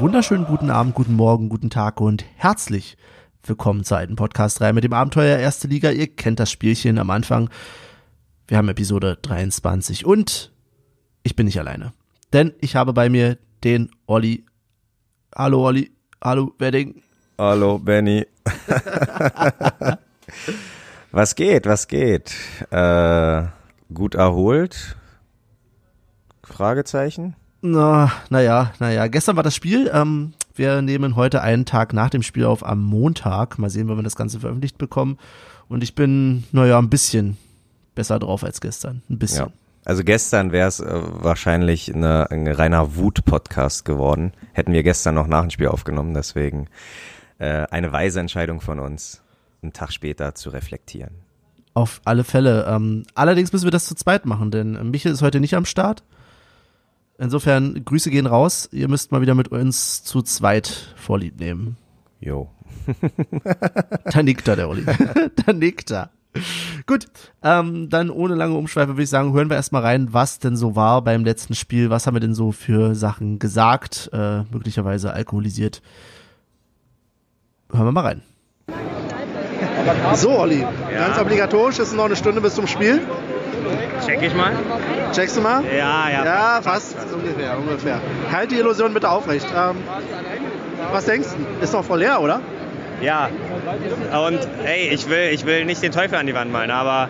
Wunderschönen guten Abend, guten Morgen, guten Tag und herzlich willkommen zur alten Podcast-Reihe mit dem Abenteuer Erste Liga. Ihr kennt das Spielchen am Anfang. Wir haben Episode 23 und ich bin nicht alleine. Denn ich habe bei mir den Olli. Hallo Olli. Hallo Wedding. Hallo Benny. was geht, was geht? Äh, gut erholt? Fragezeichen? Na, naja, naja. Gestern war das Spiel. Ähm, wir nehmen heute einen Tag nach dem Spiel auf am Montag. Mal sehen, wann wir das Ganze veröffentlicht bekommen. Und ich bin, naja, ein bisschen besser drauf als gestern. Ein bisschen. Ja. Also gestern wäre es äh, wahrscheinlich eine, ein reiner Wut-Podcast geworden. Hätten wir gestern noch nach dem Spiel aufgenommen. Deswegen äh, eine weise Entscheidung von uns, einen Tag später zu reflektieren. Auf alle Fälle. Ähm, allerdings müssen wir das zu zweit machen, denn Michael ist heute nicht am Start. Insofern, Grüße gehen raus. Ihr müsst mal wieder mit uns zu zweit Vorlieb nehmen. Jo. da nickt er, der Olli. da nickt er. Gut, ähm, dann ohne lange Umschweife würde ich sagen, hören wir erstmal rein, was denn so war beim letzten Spiel. Was haben wir denn so für Sachen gesagt, äh, möglicherweise alkoholisiert. Hören wir mal rein. So, Olli, ja. ganz obligatorisch, ist noch eine Stunde bis zum Spiel. Check ich mal. Checkst du mal? Ja, ja. Ja, fast, fast. ungefähr, ungefähr. Halt die Illusion bitte aufrecht. Ähm, was denkst du? Ist doch voll leer, oder? Ja. Und ey, ich will, ich will nicht den Teufel an die Wand malen, aber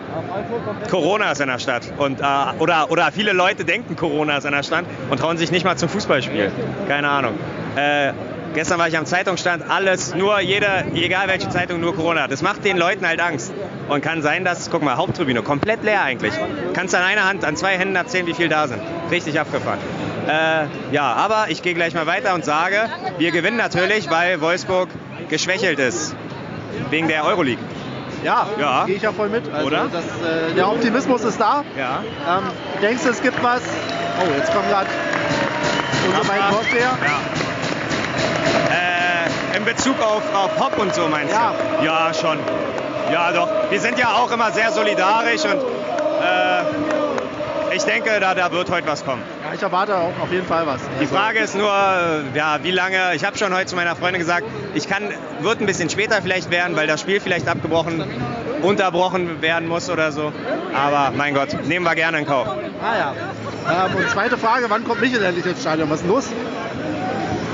Corona ist in der Stadt. Und, äh, oder, oder viele Leute denken, Corona ist in der Stadt und trauen sich nicht mal zum Fußballspiel. Keine Ahnung. Äh, Gestern war ich am Zeitungsstand, alles, nur jede, egal welche Zeitung, nur Corona. Das macht den Leuten halt Angst. Und kann sein, dass, guck mal, Haupttribüne, komplett leer eigentlich. Kannst an einer Hand, an zwei Händen erzählen, wie viel da sind. Richtig abgefahren. Äh, ja, aber ich gehe gleich mal weiter und sage, wir gewinnen natürlich, weil Wolfsburg geschwächelt ist. Wegen der Euroleague. Ja, ja. gehe ich ja voll mit. Also Oder? Das, äh, der Optimismus ist da. Ja. Ähm, denkst du, es gibt was? Oh, jetzt kommt gerade unser Mike Vorsteher. Ja. In Bezug auf, auf Pop und so meinst ja. du? Ja, schon. Ja, doch. Wir sind ja auch immer sehr solidarisch und äh, ich denke, da, da wird heute was kommen. Ja, ich erwarte auch auf jeden Fall was. Die Frage ist nur, äh, ja, wie lange. Ich habe schon heute zu meiner Freundin gesagt, ich kann, wird ein bisschen später vielleicht werden, weil das Spiel vielleicht abgebrochen, unterbrochen werden muss oder so. Aber mein Gott, nehmen wir gerne in Kauf. Ah ja. Ähm, und zweite Frage, wann kommt Michael endlich ins Stadion? Was ist los?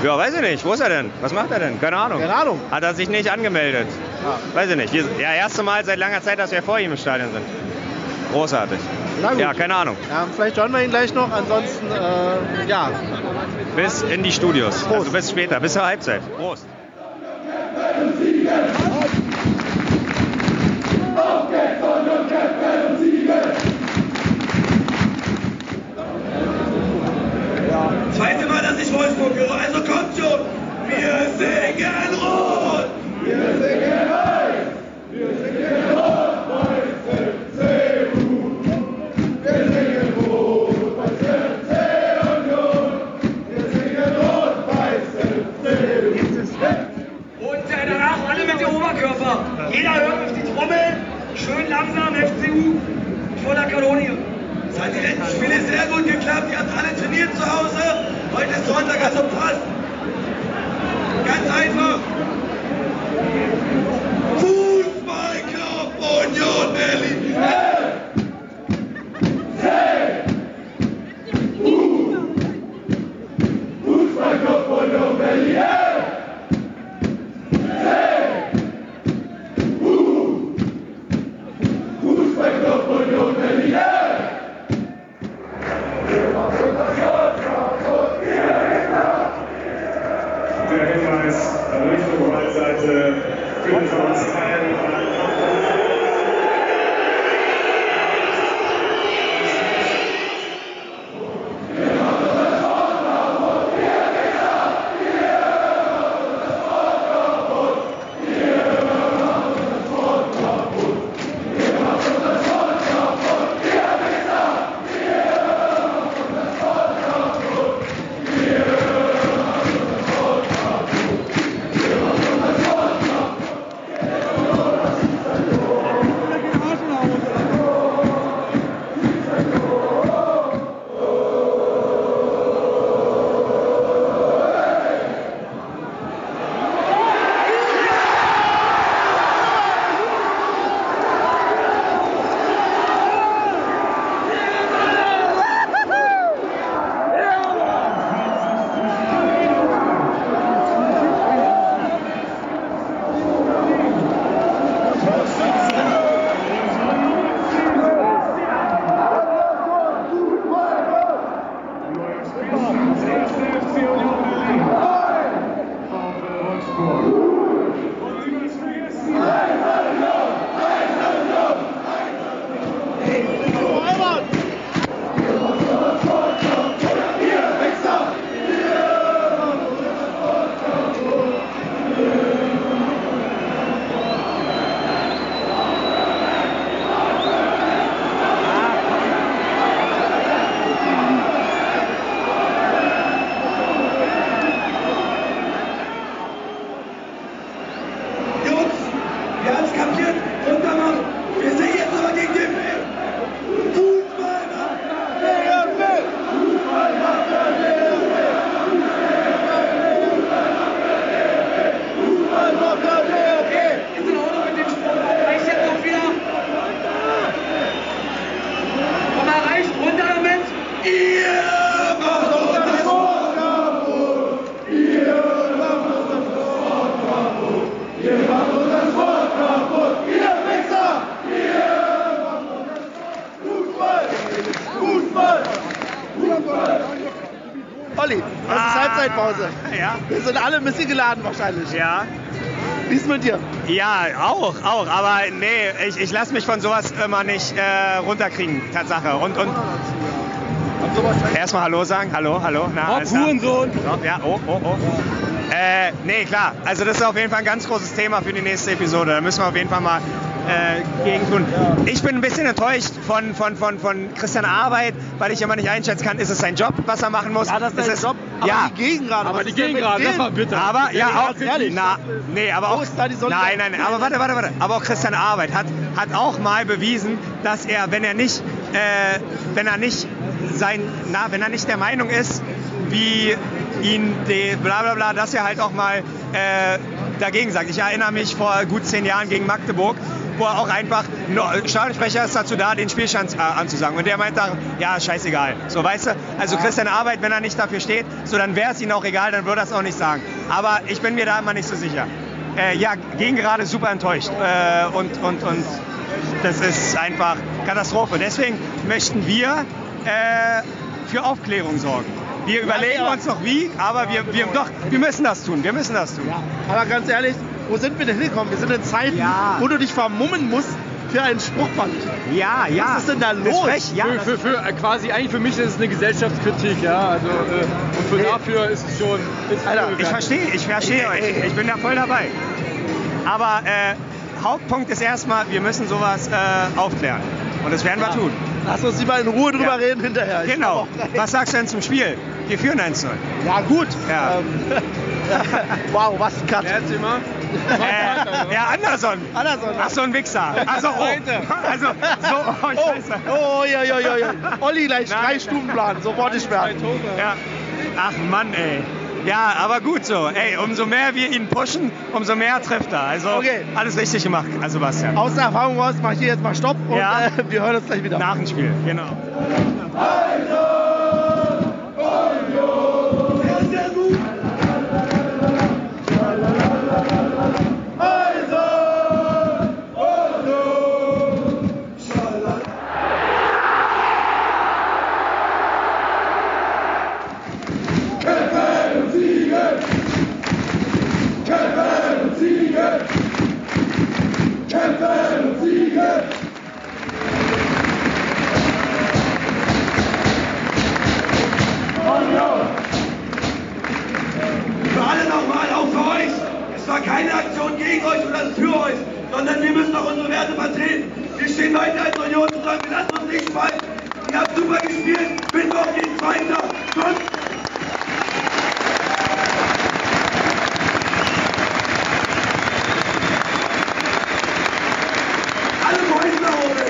Ja, weiß ich nicht. Wo ist er denn? Was macht er denn? Keine Ahnung. Keine Ahnung. Hat er sich nicht angemeldet? Ja. Weiß ich nicht. Wir, ja, erste Mal seit langer Zeit, dass wir vor ihm im Stadion sind. Großartig. Ja, keine Ahnung. Ja, vielleicht hören wir ihn gleich noch. Ansonsten, äh, ja. Bis in die Studios. Prost. Also bis später, bis zur Halbzeit. Prost. Zweite Mal, dass ich Wolfsburg höre, also! Wir singen rot! Wir singen weiß! Wir singen rot, weiß CDU! Wir singen rot, weiß Union! Wir singen rot, weiß CDU! Und äh, danach alle mit dem Oberkörper. Jeder hört auf die Trommel, schön langsam FCU, voller Kanonie. Es hat die letzten Spiele sehr gut geklappt. Ihr habt alle trainiert zu Hause. Heute ist Sonntag, also passt. Ganz einfach. Fußballclub Union Berlin. Alle ein bisschen geladen wahrscheinlich. Ja. Wie ist mit dir? Ja, auch, auch. Aber nee, ich, ich lasse mich von sowas immer nicht äh, runterkriegen, Tatsache. Und, und erstmal Hallo sagen. Hallo, hallo. Na, klar? Hurensohn. So, Ja, oh, oh, oh. Äh, nee, klar. Also das ist auf jeden Fall ein ganz großes Thema für die nächste Episode. Da müssen wir auf jeden Fall mal äh, gegen tun. Ich bin ein bisschen enttäuscht von, von, von, von Christian Arbeit, weil ich immer nicht einschätzen kann, ist es sein Job, was er machen muss? Ja, das ist Ist Job. Aber ja. die Gegengrade. Aber was die mit Gegengrade, das war bitter. Aber ja, auch, ganz ehrlich. na, nee, aber auch, nein, nein, aber warte, warte, warte, aber auch Christian Arbeit hat, hat auch mal bewiesen, dass er, wenn er nicht, äh, wenn er nicht sein, na, wenn er nicht der Meinung ist, wie ihn die, bla bla bla, dass er halt auch mal äh, dagegen sagt. Ich erinnere mich vor gut zehn Jahren gegen Magdeburg, wo er auch einfach, Stadionsprecher ist dazu da, den Spielstand äh, anzusagen. Und der meint dann, ja, scheißegal. So, weißt du? Also Christian Arbeit, wenn er nicht dafür steht, so dann wäre es ihm auch egal, dann würde er es auch nicht sagen. Aber ich bin mir da immer nicht so sicher. Äh, ja, gegen gerade super enttäuscht. Äh, und, und, und das ist einfach Katastrophe. Deswegen möchten wir äh, für Aufklärung sorgen. Wir überlegen ja. uns noch wie, aber wir, wir, doch, wir müssen das tun. Wir müssen das tun. Aber ganz ehrlich, wo sind wir denn hingekommen? Wir sind in Zeiten, Ja. wo du dich vermummen musst für ein Spruchband. Ja, ja. Was ist denn da los? frech, ja, für, für, für, äh, quasi, eigentlich für mich ist es eine Gesellschaftskritik, ja. Also, äh, und für dafür ist es schon. Ist Alter. Ich verstehe, ich verstehe euch. Ich bin da voll dabei. Aber äh, Hauptpunkt ist erstmal, wir müssen sowas äh, aufklären. Und das werden wir tun. Lass uns lieber in Ruhe drüber Ja. reden hinterher. Ich Genau. Was sagst du denn zum Spiel? Wir führen 1-0. Ja, gut. Ja. Ähm, wow, was ein Cut. Wer erzähl mal? Äh, ja, Anderson. Anderson. Ach so, ein Wichser. Also, oh. Also, so, oh, Oh, scheiße. oh, ja, ja, ja, ja. Olli gleich Nein. drei Stundenplan, sofort gesperrt. Ja. Ach Mann, ey. Ja, aber gut so. Ey, umso mehr wir ihn pushen, umso mehr trifft er. Also Okay. alles richtig gemacht, also Sebastian. Aus der Erfahrung raus mache ich hier jetzt mal Stopp und Ja. äh, wir hören uns gleich wieder. Nach dem Spiel, genau. Keine Aktion gegen euch oder für euch, sondern wir müssen auch unsere Werte vertreten. Wir stehen weiter als Union zusammen, wir lassen uns nicht fallen. Ihr habt super gespielt, Mittwoch geht's weiter. Sonst alle Fäuste nach oben.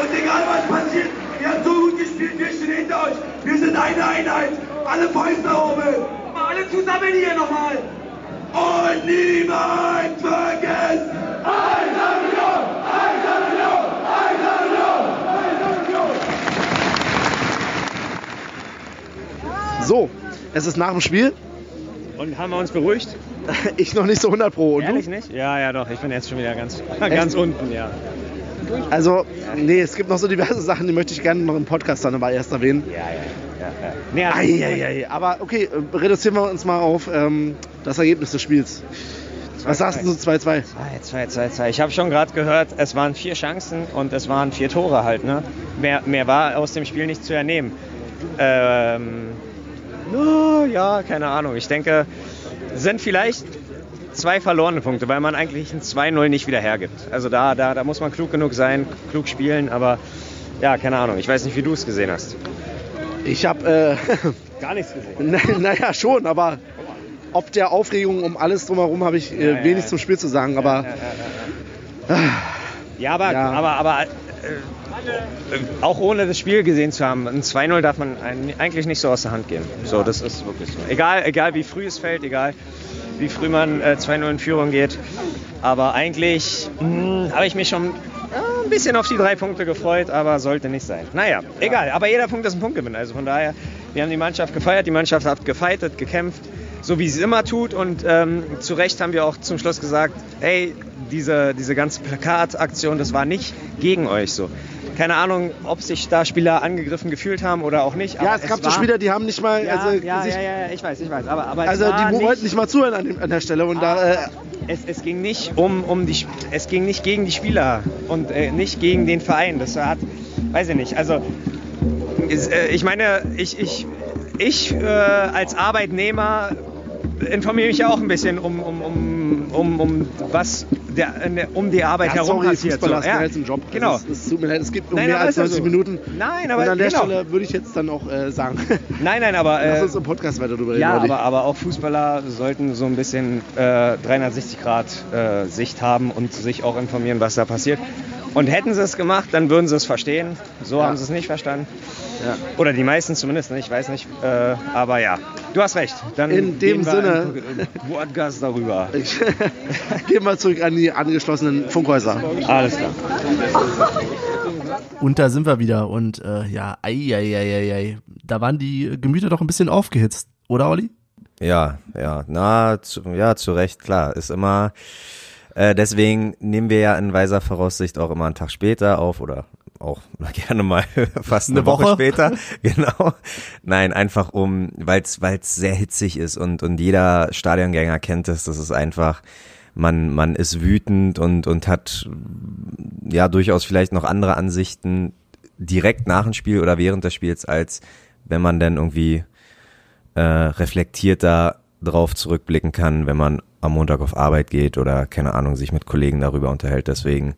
Und egal was passiert, ihr habt so gut gespielt, wir stehen hinter euch. Wir sind eine Einheit. Alle Fäuste nach oben. Mal alle zusammen hier nochmal. Und niemand vergessen. Eine Million, eine Million, eine Million, eine Million. So, es ist nach dem Spiel. Und haben wir uns beruhigt? Ich noch nicht so 100 pro. Und Ehrlich du? nicht? Ja, ja, doch. Ich bin jetzt schon wieder ganz, ganz unten, ja. Also, nee, es gibt noch so diverse Sachen, die möchte ich gerne noch im Podcast dann aber erst erwähnen. Ja, ja, ja. ja. Nee, also- Eieiei. Aber okay, äh, reduzieren wir uns mal auf ähm, das Ergebnis des Spiels. Was sagst du zu 2-2? 2, 2, 2, 2. Ich habe schon gerade gehört, es waren vier Chancen und es waren vier Tore halt. Ne? Mehr, mehr war aus dem Spiel nicht zu ernehmen. Ähm, no, ja, keine Ahnung. Ich denke, sind vielleicht zwei verlorene Punkte, weil man eigentlich ein 2-0 nicht wieder hergibt. Also da, da, da muss man klug genug sein, klug spielen, aber ja, keine Ahnung. Ich weiß nicht, wie du es gesehen hast. Ich habe, Gar nichts gesehen. äh, na- naja, schon, aber ob der Aufregung um alles drumherum habe ich äh, Ja, ja, wenig ja. zum Spiel zu sagen. Aber Ja, aber, aber, äh, äh, auch ohne das Spiel gesehen zu haben, ein 2-0 darf man eigentlich nicht so aus der Hand geben. So, das ist wirklich so. Egal, egal wie früh es fällt, egal wie früh man äh, 2-0 in Führung geht. Aber eigentlich mh, habe ich mich schon äh, ein bisschen auf die drei Punkte gefreut, aber sollte nicht sein. Naja, egal. Aber jeder Punkt ist ein Punktgewinn. Also von daher, wir haben die Mannschaft gefeiert, die Mannschaft hat gefeitet, gekämpft, so wie sie es immer tut. Und ähm, zu Recht haben wir auch zum Schluss gesagt, hey, diese, diese ganze Plakataktion, das war nicht gegen euch so. Keine Ahnung, ob sich da Spieler angegriffen gefühlt haben oder auch nicht. Ja, es gab so Spieler, die haben nicht mal. Ja, also, ja, sich, ja, ja, ich weiß, ich weiß. Aber, aber also es die nicht, wollten nicht mal zuhören an, an der Stelle. Und da, äh, es, es ging nicht um, um die, es ging nicht gegen die Spieler und äh, nicht gegen den Verein. Das hat, weiß ich nicht. Also äh, ich meine, ich, ich, ich äh, als Arbeitnehmer informiere mich ja auch ein bisschen um, um, um, um, um was der, um die Arbeit ja, herum sorry, passiert. So, hast ja, jetzt einen Job. Genau. Es, es tut mir leid, es gibt um Nein, mehr als ist ja 90 so. Minuten. Nein, aber Und an der genau. Stelle würde ich jetzt dann auch äh, sagen, Nein, nein, aber lass äh, uns im Podcast weiter drüber reden. ja, aber, aber auch Fußballer sollten so ein bisschen äh, 360 Grad äh, Sicht haben und sich auch informieren, was da passiert. Und hätten sie es gemacht, dann würden sie es verstehen. So Ja. haben sie es nicht verstanden. Ja. Oder die meisten zumindest, ne? ich weiß nicht. Äh, aber ja, du hast recht. Dann In dem gehen wir Sinne- Podcast darüber. Ich gehe mal zurück an die angeschlossenen Funkhäuser. Alles klar. Und da sind wir wieder. Und äh, ja, ei, ei, ei, ei, ei. da waren die Gemüter doch ein bisschen aufgehitzt, oder Olli? Ja, ja, na, zu, ja, zu Recht, klar. Ist immer, äh, deswegen nehmen wir ja in weiser Voraussicht auch immer einen Tag später auf oder auch gerne mal fast eine, Eine Woche. Woche? später. Genau. Nein, einfach um, weil es sehr hitzig ist und, und jeder Stadiongänger kennt es, das ist einfach, man, man ist wütend und, und hat ja durchaus vielleicht noch andere Ansichten direkt nach dem Spiel oder während des Spiels, als wenn man dann irgendwie äh, reflektierter drauf zurückblicken kann, wenn man am Montag auf Arbeit geht oder keine Ahnung, sich mit Kollegen darüber unterhält. Deswegen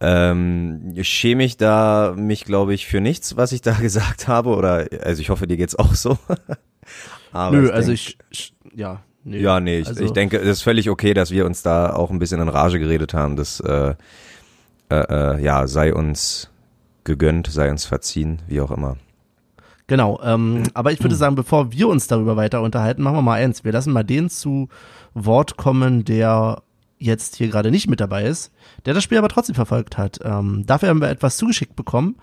ähm, schäme mich da mich, glaube ich, für nichts, was ich da gesagt habe. Oder also ich hoffe, dir geht's auch so. Aber Nö, ich also denk- ich, ich, ja. Nee. ja, nee, ich, Also- ich denke, es ist völlig okay, dass wir uns da auch ein bisschen in Rage geredet haben. Das äh, äh, äh, ja, sei uns gegönnt, sei uns verziehen, wie auch immer. Genau, ähm, aber ich würde sagen, bevor wir uns darüber weiter unterhalten, machen wir mal eins. Wir lassen mal den zu Wort kommen, der jetzt hier gerade nicht mit dabei ist, der das Spiel aber trotzdem verfolgt hat. Ähm, dafür haben wir etwas zugeschickt bekommen.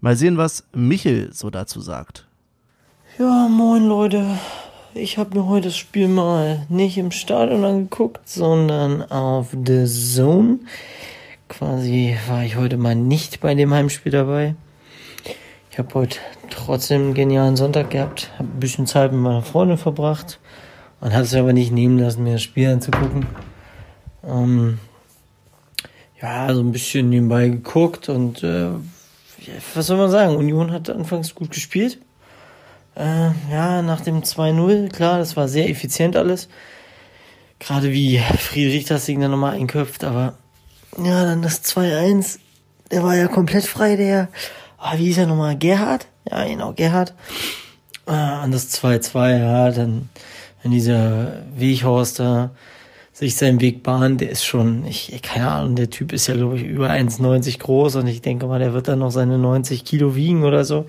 Mal sehen, was Michel so dazu sagt. Ja, moin Leute. Ich habe mir heute das Spiel mal nicht im Stadion angeguckt, sondern auf The Zone. Quasi war ich heute mal nicht bei dem Heimspiel dabei. Ich habe heute trotzdem einen genialen Sonntag gehabt, habe ein bisschen Zeit mit meiner Freundin verbracht und habe es aber nicht nehmen lassen, mir das Spiel anzugucken. Ähm, ja, so ein bisschen nebenbei geguckt und äh, was soll man sagen? Union hat anfangs gut gespielt. Äh, ja, nach dem 2-0, klar, das war sehr effizient alles. Gerade wie Friedrich das Ding dann nochmal einköpft, aber ja, dann das 2-1, der war ja komplett frei, der, ah, wie hieß er nochmal, Gerhard? Ja, genau, Gerhard. Äh, und das 2-2, ja, dann, wenn dieser Weghorst da sich seinen Weg bahnt, der ist schon, ich, keine Ahnung, der Typ ist ja, glaube ich, über 1,90 groß und ich denke mal, der wird dann noch seine 90 Kilo wiegen oder so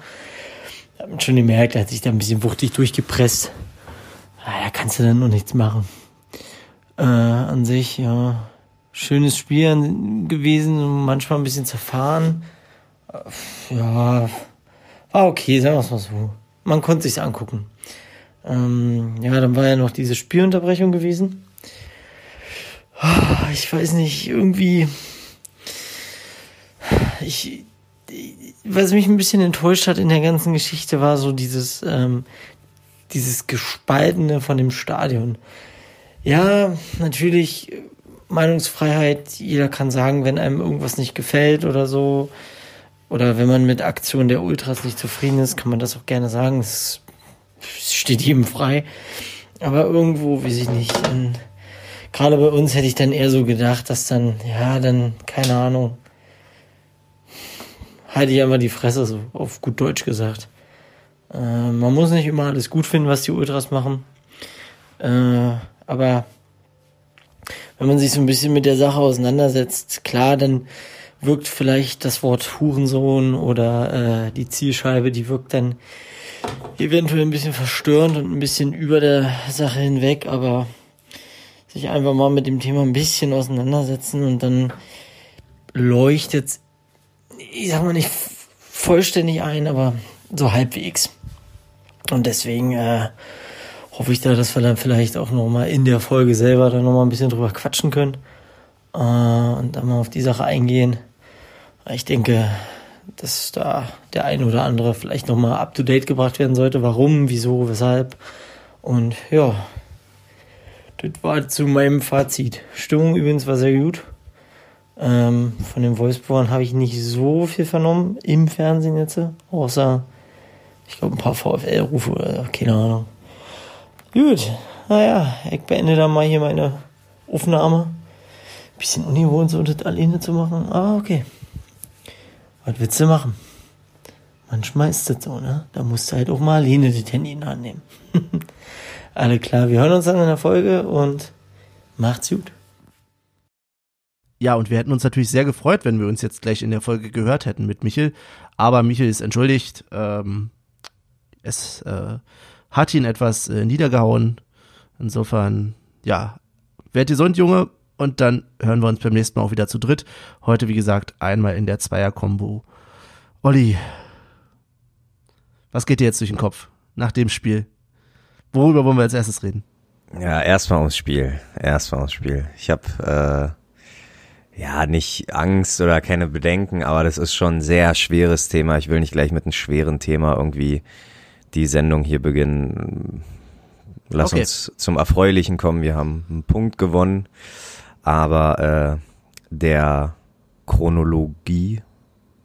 hat man schon gemerkt, er hat sich da ein bisschen wuchtig durchgepresst. Ah, Da kannst du dann noch nichts machen. Äh, an sich, ja, schönes Spiel gewesen, manchmal ein bisschen zerfahren. Äh, Ja, war okay, sagen wir es mal so. Man konnte sich's angucken. Ähm, ja, dann war ja noch diese Spielunterbrechung gewesen. Ah, Ich weiß nicht, irgendwie. Ich, was mich ein bisschen enttäuscht hat in der ganzen Geschichte, war so dieses, ähm, dieses Gespaltene von dem Stadion. Ja, natürlich Meinungsfreiheit. Jeder kann sagen, wenn einem irgendwas nicht gefällt oder so. Oder wenn man mit Aktionen der Ultras nicht zufrieden ist, kann man das auch gerne sagen. Es steht jedem frei. Aber irgendwo, weiß ich nicht. ähm, Gerade bei uns hätte ich dann eher so gedacht, dass dann, ja, dann, keine Ahnung, halte ich einfach die Fresse, so auf gut Deutsch gesagt. Äh, man muss nicht immer alles gut finden, was die Ultras machen. Äh, aber wenn man sich so ein bisschen mit der Sache auseinandersetzt, klar, dann wirkt vielleicht das Wort Hurensohn oder äh, die Zielscheibe, die wirkt dann eventuell ein bisschen verstörend und ein bisschen über der Sache hinweg, aber sich einfach mal mit dem Thema ein bisschen auseinandersetzen und dann leuchtet ich sag mal nicht vollständig ein, aber so halbwegs. Und deswegen äh, hoffe ich da, dass wir dann vielleicht auch nochmal in der Folge selber dann nochmal ein bisschen drüber quatschen können äh, und dann mal auf die Sache eingehen. Ich denke, dass da der ein oder andere vielleicht nochmal up to date gebracht werden sollte. Warum, wieso, weshalb. Und ja, das war zu meinem Fazit. Stimmung übrigens war sehr gut. Ähm, von den Wolfsburgern habe ich nicht so viel vernommen im Fernsehen jetzt, außer ich glaube ein paar VfL-Rufe oder keine Ahnung. Gut, naja, ich beende dann mal hier meine Aufnahme. Bisschen ungewohnt, so das alleine zu machen. Ah, okay. Was willst du machen? Manchmal ist das so, ne? Da musst du halt auch mal alleine das Handy in die Hand nehmen. Alle klar, wir hören uns dann in der Folge und macht's gut. Ja, und wir hätten uns natürlich sehr gefreut, wenn wir uns jetzt gleich in der Folge gehört hätten mit Michel. Aber Michel ist entschuldigt. Ähm, es äh, hat ihn etwas äh, niedergehauen. Insofern, ja, werd gesund, Junge. Und dann hören wir uns beim nächsten Mal auch wieder zu dritt. Heute, wie gesagt, einmal in der Zweier-Kombo. Olli, was geht dir jetzt durch den Kopf nach dem Spiel? Worüber wollen wir als erstes reden? Ja, erstmal ums Spiel. Erstmal ums Spiel. Ich habe äh, ja nicht Angst oder keine Bedenken, aber das ist schon ein sehr schweres Thema. Ich will nicht gleich mit einem schweren Thema irgendwie die Sendung hier beginnen. Lass Okay. uns zum Erfreulichen kommen. Wir haben einen Punkt gewonnen, aber äh, der Chronologie,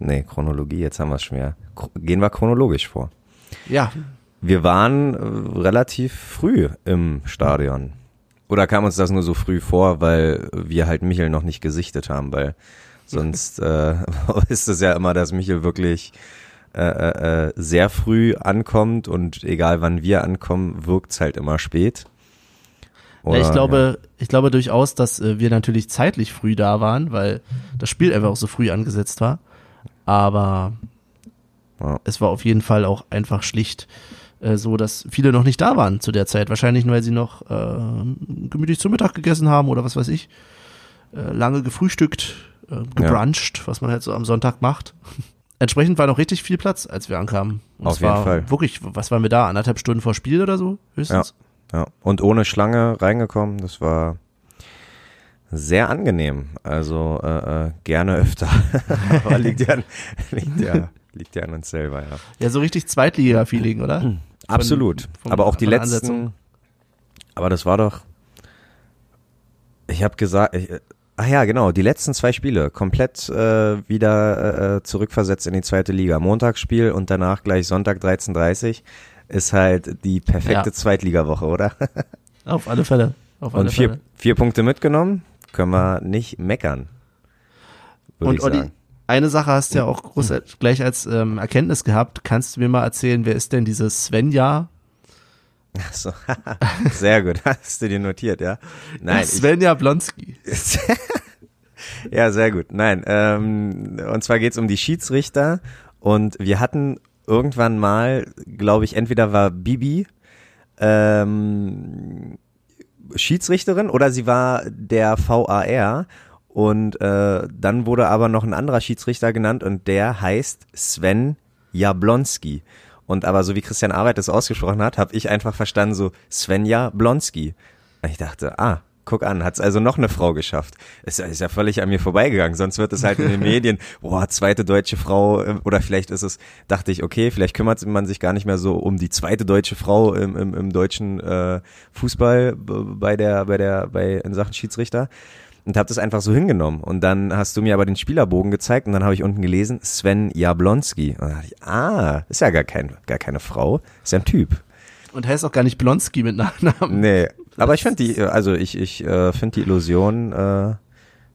nee, Chronologie, jetzt haben wir es. Chro- Gehen wir chronologisch vor. Ja, Wir waren äh, relativ früh im Stadion. Oder kam uns das nur so früh vor, weil wir halt Michel noch nicht gesichtet haben, weil sonst äh, ist es ja immer, dass Michel wirklich äh, äh, äh, sehr früh ankommt und egal wann wir ankommen, wirkt's halt immer spät. Ja, ich glaube, ich glaube durchaus, dass äh, wir natürlich zeitlich früh da waren, weil das Spiel einfach auch so früh angesetzt war. Aber Ja. es war auf jeden Fall auch einfach schlicht äh, so, dass viele noch nicht da waren zu der Zeit. Wahrscheinlich nur, weil sie noch äh, gemütlich zum Mittag gegessen haben oder was weiß ich. Äh, lange gefrühstückt, äh, gebruncht, was man halt so am Sonntag macht. Entsprechend war noch richtig viel Platz, als wir ankamen. Und Auf es jeden war Fall. Wirklich, was waren wir da? Anderthalb Stunden vor Spiel oder so? Höchstens? Ja, und ohne Schlange reingekommen, das war sehr angenehm. Also äh, äh, gerne öfter. Aber liegt ja, an- liegt, ja, liegt ja an uns selber, ja. Ja, so richtig Zweitliga-Feeling, oder? Absolut. vom- aber auch die von letzten. Ansetzung. Aber das war doch. Ich habe gesagt. Ich, ach ja, genau. Die letzten zwei Spiele komplett äh, wieder äh, zurückversetzt in die zweite Liga. Montagsspiel und danach gleich Sonntag 13:30 ist halt die perfekte Ja. Zweitligawoche, oder? Auf alle Fälle. Auf alle Und vier, Fälle. vier Punkte mitgenommen, können wir nicht meckern. Und ich Olli. Eine Sache hast du ja auch groß, gleich als ähm, Erkenntnis gehabt. Kannst du mir mal erzählen, wer ist denn dieses Svenja? Ach So, sehr gut, hast du dir notiert, ja? Nein, ich, Svenja Blonski. ja, sehr gut. Nein, ähm, und zwar geht's um die Schiedsrichter und wir hatten irgendwann mal, glaube ich, entweder war Bibi ähm, Schiedsrichterin oder sie war der VAR und äh, dann wurde aber noch ein anderer Schiedsrichter genannt und der heißt Sven Jablonski. Und aber so wie Christian Arbeit das ausgesprochen hat, habe ich einfach verstanden so Svenja Blonski. Und ich dachte, ah, guck an, hat's also noch eine Frau geschafft. Ist, ja- ist ja völlig an mir vorbeigegangen. Sonst wird es halt in den Medien, boah, zweite deutsche Frau äh, oder vielleicht ist es, dachte ich, okay, vielleicht kümmert man sich gar nicht mehr so um die zweite deutsche Frau im, im, im deutschen äh, Fußball bei der bei der bei in Sachen Schiedsrichter und habe das einfach so hingenommen. Und dann hast du mir aber den Spielerbogen gezeigt und dann habe ich unten gelesen, Sven Jablonski. Und dann dachte ich, ah, ist ja gar, kein, gar keine Frau, ist ja ein Typ. Und heißt auch gar nicht Blonski mit Nachnamen. Nee, aber ich finde die, also ich, ich äh, finde die Illusion, äh,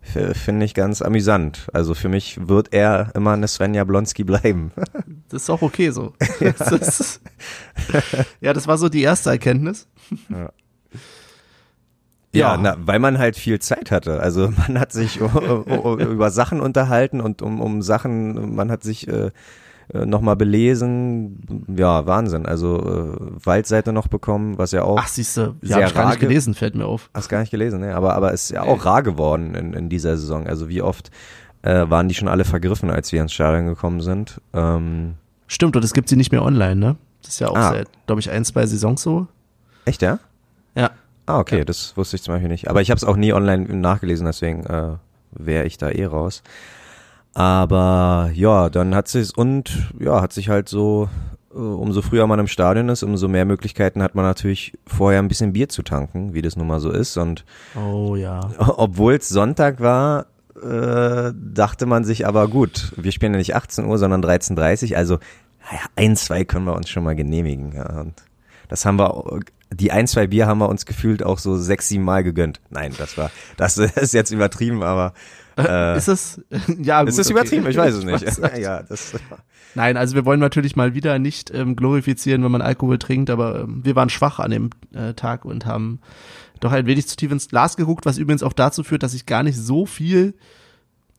finde ich ganz amüsant. Also für mich wird er immer eine Sven Jablonski bleiben. Das ist auch okay so. Das ist, ja, das war so die erste Erkenntnis. Ja, Ja. Na, weil man halt viel Zeit hatte. Also man hat sich o- o- über Sachen unterhalten und um, um Sachen, man hat sich äh, nochmal belesen. Ja, Wahnsinn. Also äh, Waldseite noch bekommen, was ja auch, Ach, siehst du, Sehr ja, hab ich gar nicht gelesen, fällt mir auf. hast gar nicht gelesen, ne? aber, aber ist ja auch rar geworden in, in dieser Saison. Also wie oft äh, waren die schon alle vergriffen, als wir ins Stadion gekommen sind. Ähm, Stimmt, und es gibt sie nicht mehr online, ne? Das ist ja auch Ah. seit, glaube ich, ein, zwei Saisons so. echt, ja? Ja. Ah, okay, Ja. das wusste ich zum Beispiel nicht. Aber ich habe es auch nie online nachgelesen, deswegen äh, wäre ich da eh raus. Aber ja, dann hat sich und ja, hat sich halt so, äh, umso früher man im Stadion ist, umso mehr Möglichkeiten hat man natürlich vorher ein bisschen Bier zu tanken, wie das nun mal so ist. Und Oh ja. obwohl es Sonntag war, äh, dachte man sich aber gut, wir spielen ja nicht 18 Uhr, sondern 13.30 Uhr, also naja, ein, zwei können wir uns schon mal genehmigen. Ja. Und das haben wir, die ein, zwei Bier haben wir uns gefühlt auch so sechs, sieben Mal gegönnt. Nein, das war, das ist jetzt übertrieben, aber äh, ist es? ja, gut, ist es okay. übertrieben? Ich weiß es nicht. weiß ja, das, Nein, also wir wollen natürlich mal wieder nicht ähm, glorifizieren, wenn man Alkohol trinkt, aber ähm, wir waren schwach an dem äh, Tag und haben doch ein wenig zu tief ins Glas geguckt, was übrigens auch dazu führt, dass ich gar nicht so viel,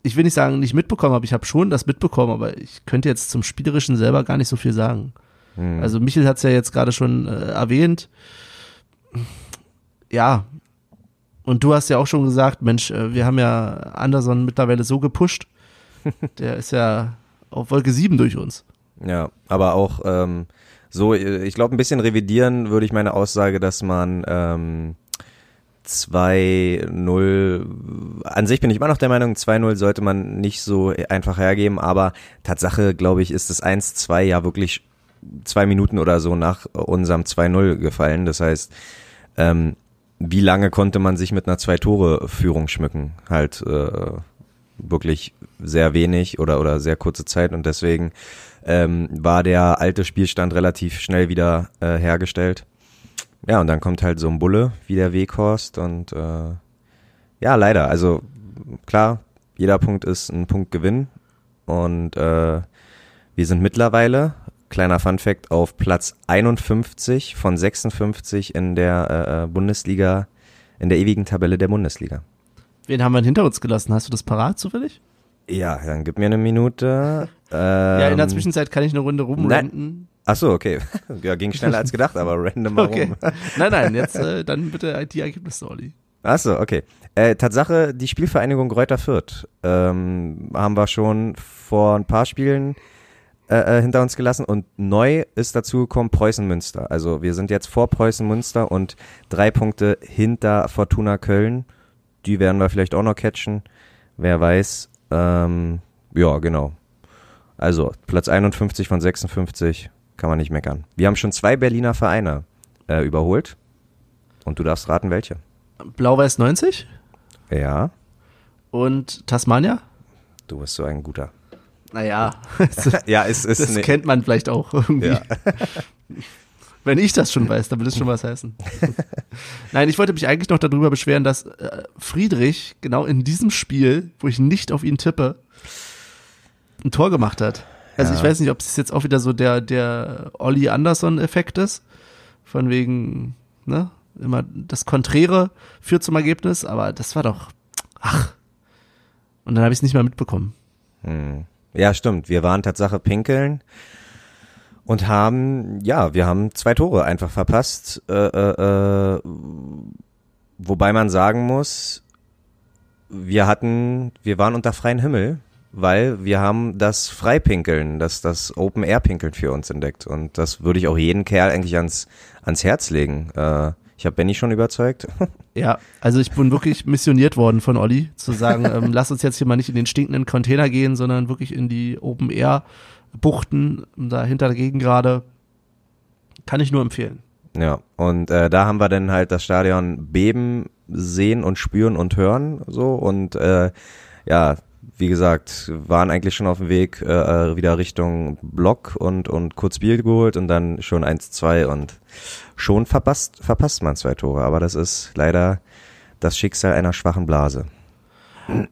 ich will nicht sagen, nicht mitbekommen habe, ich habe schon das mitbekommen, aber ich könnte jetzt zum Spielerischen selber gar nicht so viel sagen. Hm. Also Michel hat es ja jetzt gerade schon äh, erwähnt. Ja. Und du hast ja auch schon gesagt, Mensch, äh, wir haben ja Anderson mittlerweile so gepusht. Der ist ja auf Wolke 7 durch uns. Ja, aber auch ähm, so, ich glaube, ein bisschen revidieren würde ich meine Aussage, dass man ähm, 2-0, an sich bin ich immer noch der Meinung, 2-0 sollte man nicht so einfach hergeben, aber Tatsache, glaube ich, ist das 1-2 ja wirklich zwei Minuten oder so nach unserem 2-0 gefallen. Das heißt, ähm, wie lange konnte man sich mit einer Zwei-Tore-Führung schmücken? Halt äh, wirklich sehr wenig oder, oder sehr kurze Zeit und deswegen ähm, war der alte Spielstand relativ schnell wieder äh, hergestellt. Ja, und dann kommt halt so ein Bulle wie der Weghorst und äh, ja, leider. Also klar, jeder Punkt ist ein Punktgewinn und äh, wir sind mittlerweile, kleiner Funfact, auf Platz 51 von 56 in der äh, Bundesliga, in der ewigen Tabelle der Bundesliga. Wen haben wir denn hinter uns gelassen? Hast du das parat zufällig? Ja, dann gib mir eine Minute. Ähm, ja, in der Zwischenzeit kann ich eine Runde rumrenten. Ach so, okay. Ja, ging schneller als gedacht, aber random mal Okay. rum. Nein, nein, jetzt äh, dann bitte die Ergebnisse, Olli. Ach so, okay. Äh, Tatsache, die Spielvereinigung Greuther Fürth ähm, haben wir schon vor ein paar Spielen äh, äh, hinter uns gelassen und neu ist dazu gekommen Preußen Münster. Also wir sind jetzt vor Preußen Münster und drei Punkte hinter Fortuna Köln. Die werden wir vielleicht auch noch catchen. Wer weiß. Ähm, ja, genau. Also Platz 51 von 56 kann man nicht meckern. Wir haben schon zwei Berliner Vereine äh, überholt. Und du darfst raten, welche. Blau-Weiß 90 Ja, und Tasmania? du bist so ein guter. Naja, Ja, es ist das ne- kennt man vielleicht auch irgendwie. Ja. Wenn ich das schon weiß, dann will es schon was heißen. Nein, ich wollte mich eigentlich noch darüber beschweren, dass äh, Friedrich genau in diesem Spiel, wo ich nicht auf ihn tippe, ein Tor gemacht hat. Also Ja. ich weiß nicht, ob es jetzt auch wieder so der, der Olli Anderson-Effekt ist. Von wegen, ne, immer das Konträre führt zum Ergebnis, aber das war doch, ach. Und dann habe ich es nicht mehr mitbekommen. Hm. Ja, stimmt. Wir waren Tatsache pinkeln und haben, ja, wir haben zwei Tore einfach verpasst. Äh, äh, äh, wobei man sagen muss, wir hatten, wir waren unter freiem Himmel, weil wir haben das Freipinkeln, das, das Open-Air-Pinkeln für uns entdeckt. Und das würde ich auch jeden Kerl eigentlich ans, ans Herz legen. Äh, ich habe Benny schon überzeugt. Ja, also ich bin wirklich missioniert worden von Olli, zu sagen, ähm, lass uns jetzt hier mal nicht in den stinkenden Container gehen, sondern wirklich in die Open Air Buchten, da hinter dagegen gerade. Kann ich nur empfehlen. Ja, und äh, da haben wir dann halt das Stadion beben sehen und spüren und hören so und äh, ja, wie gesagt, waren eigentlich schon auf dem Weg äh, wieder Richtung Block und und kurz Bier geholt und dann schon 1-2 und schon verpasst verpasst man zwei Tore, aber das ist leider das Schicksal einer schwachen Blase.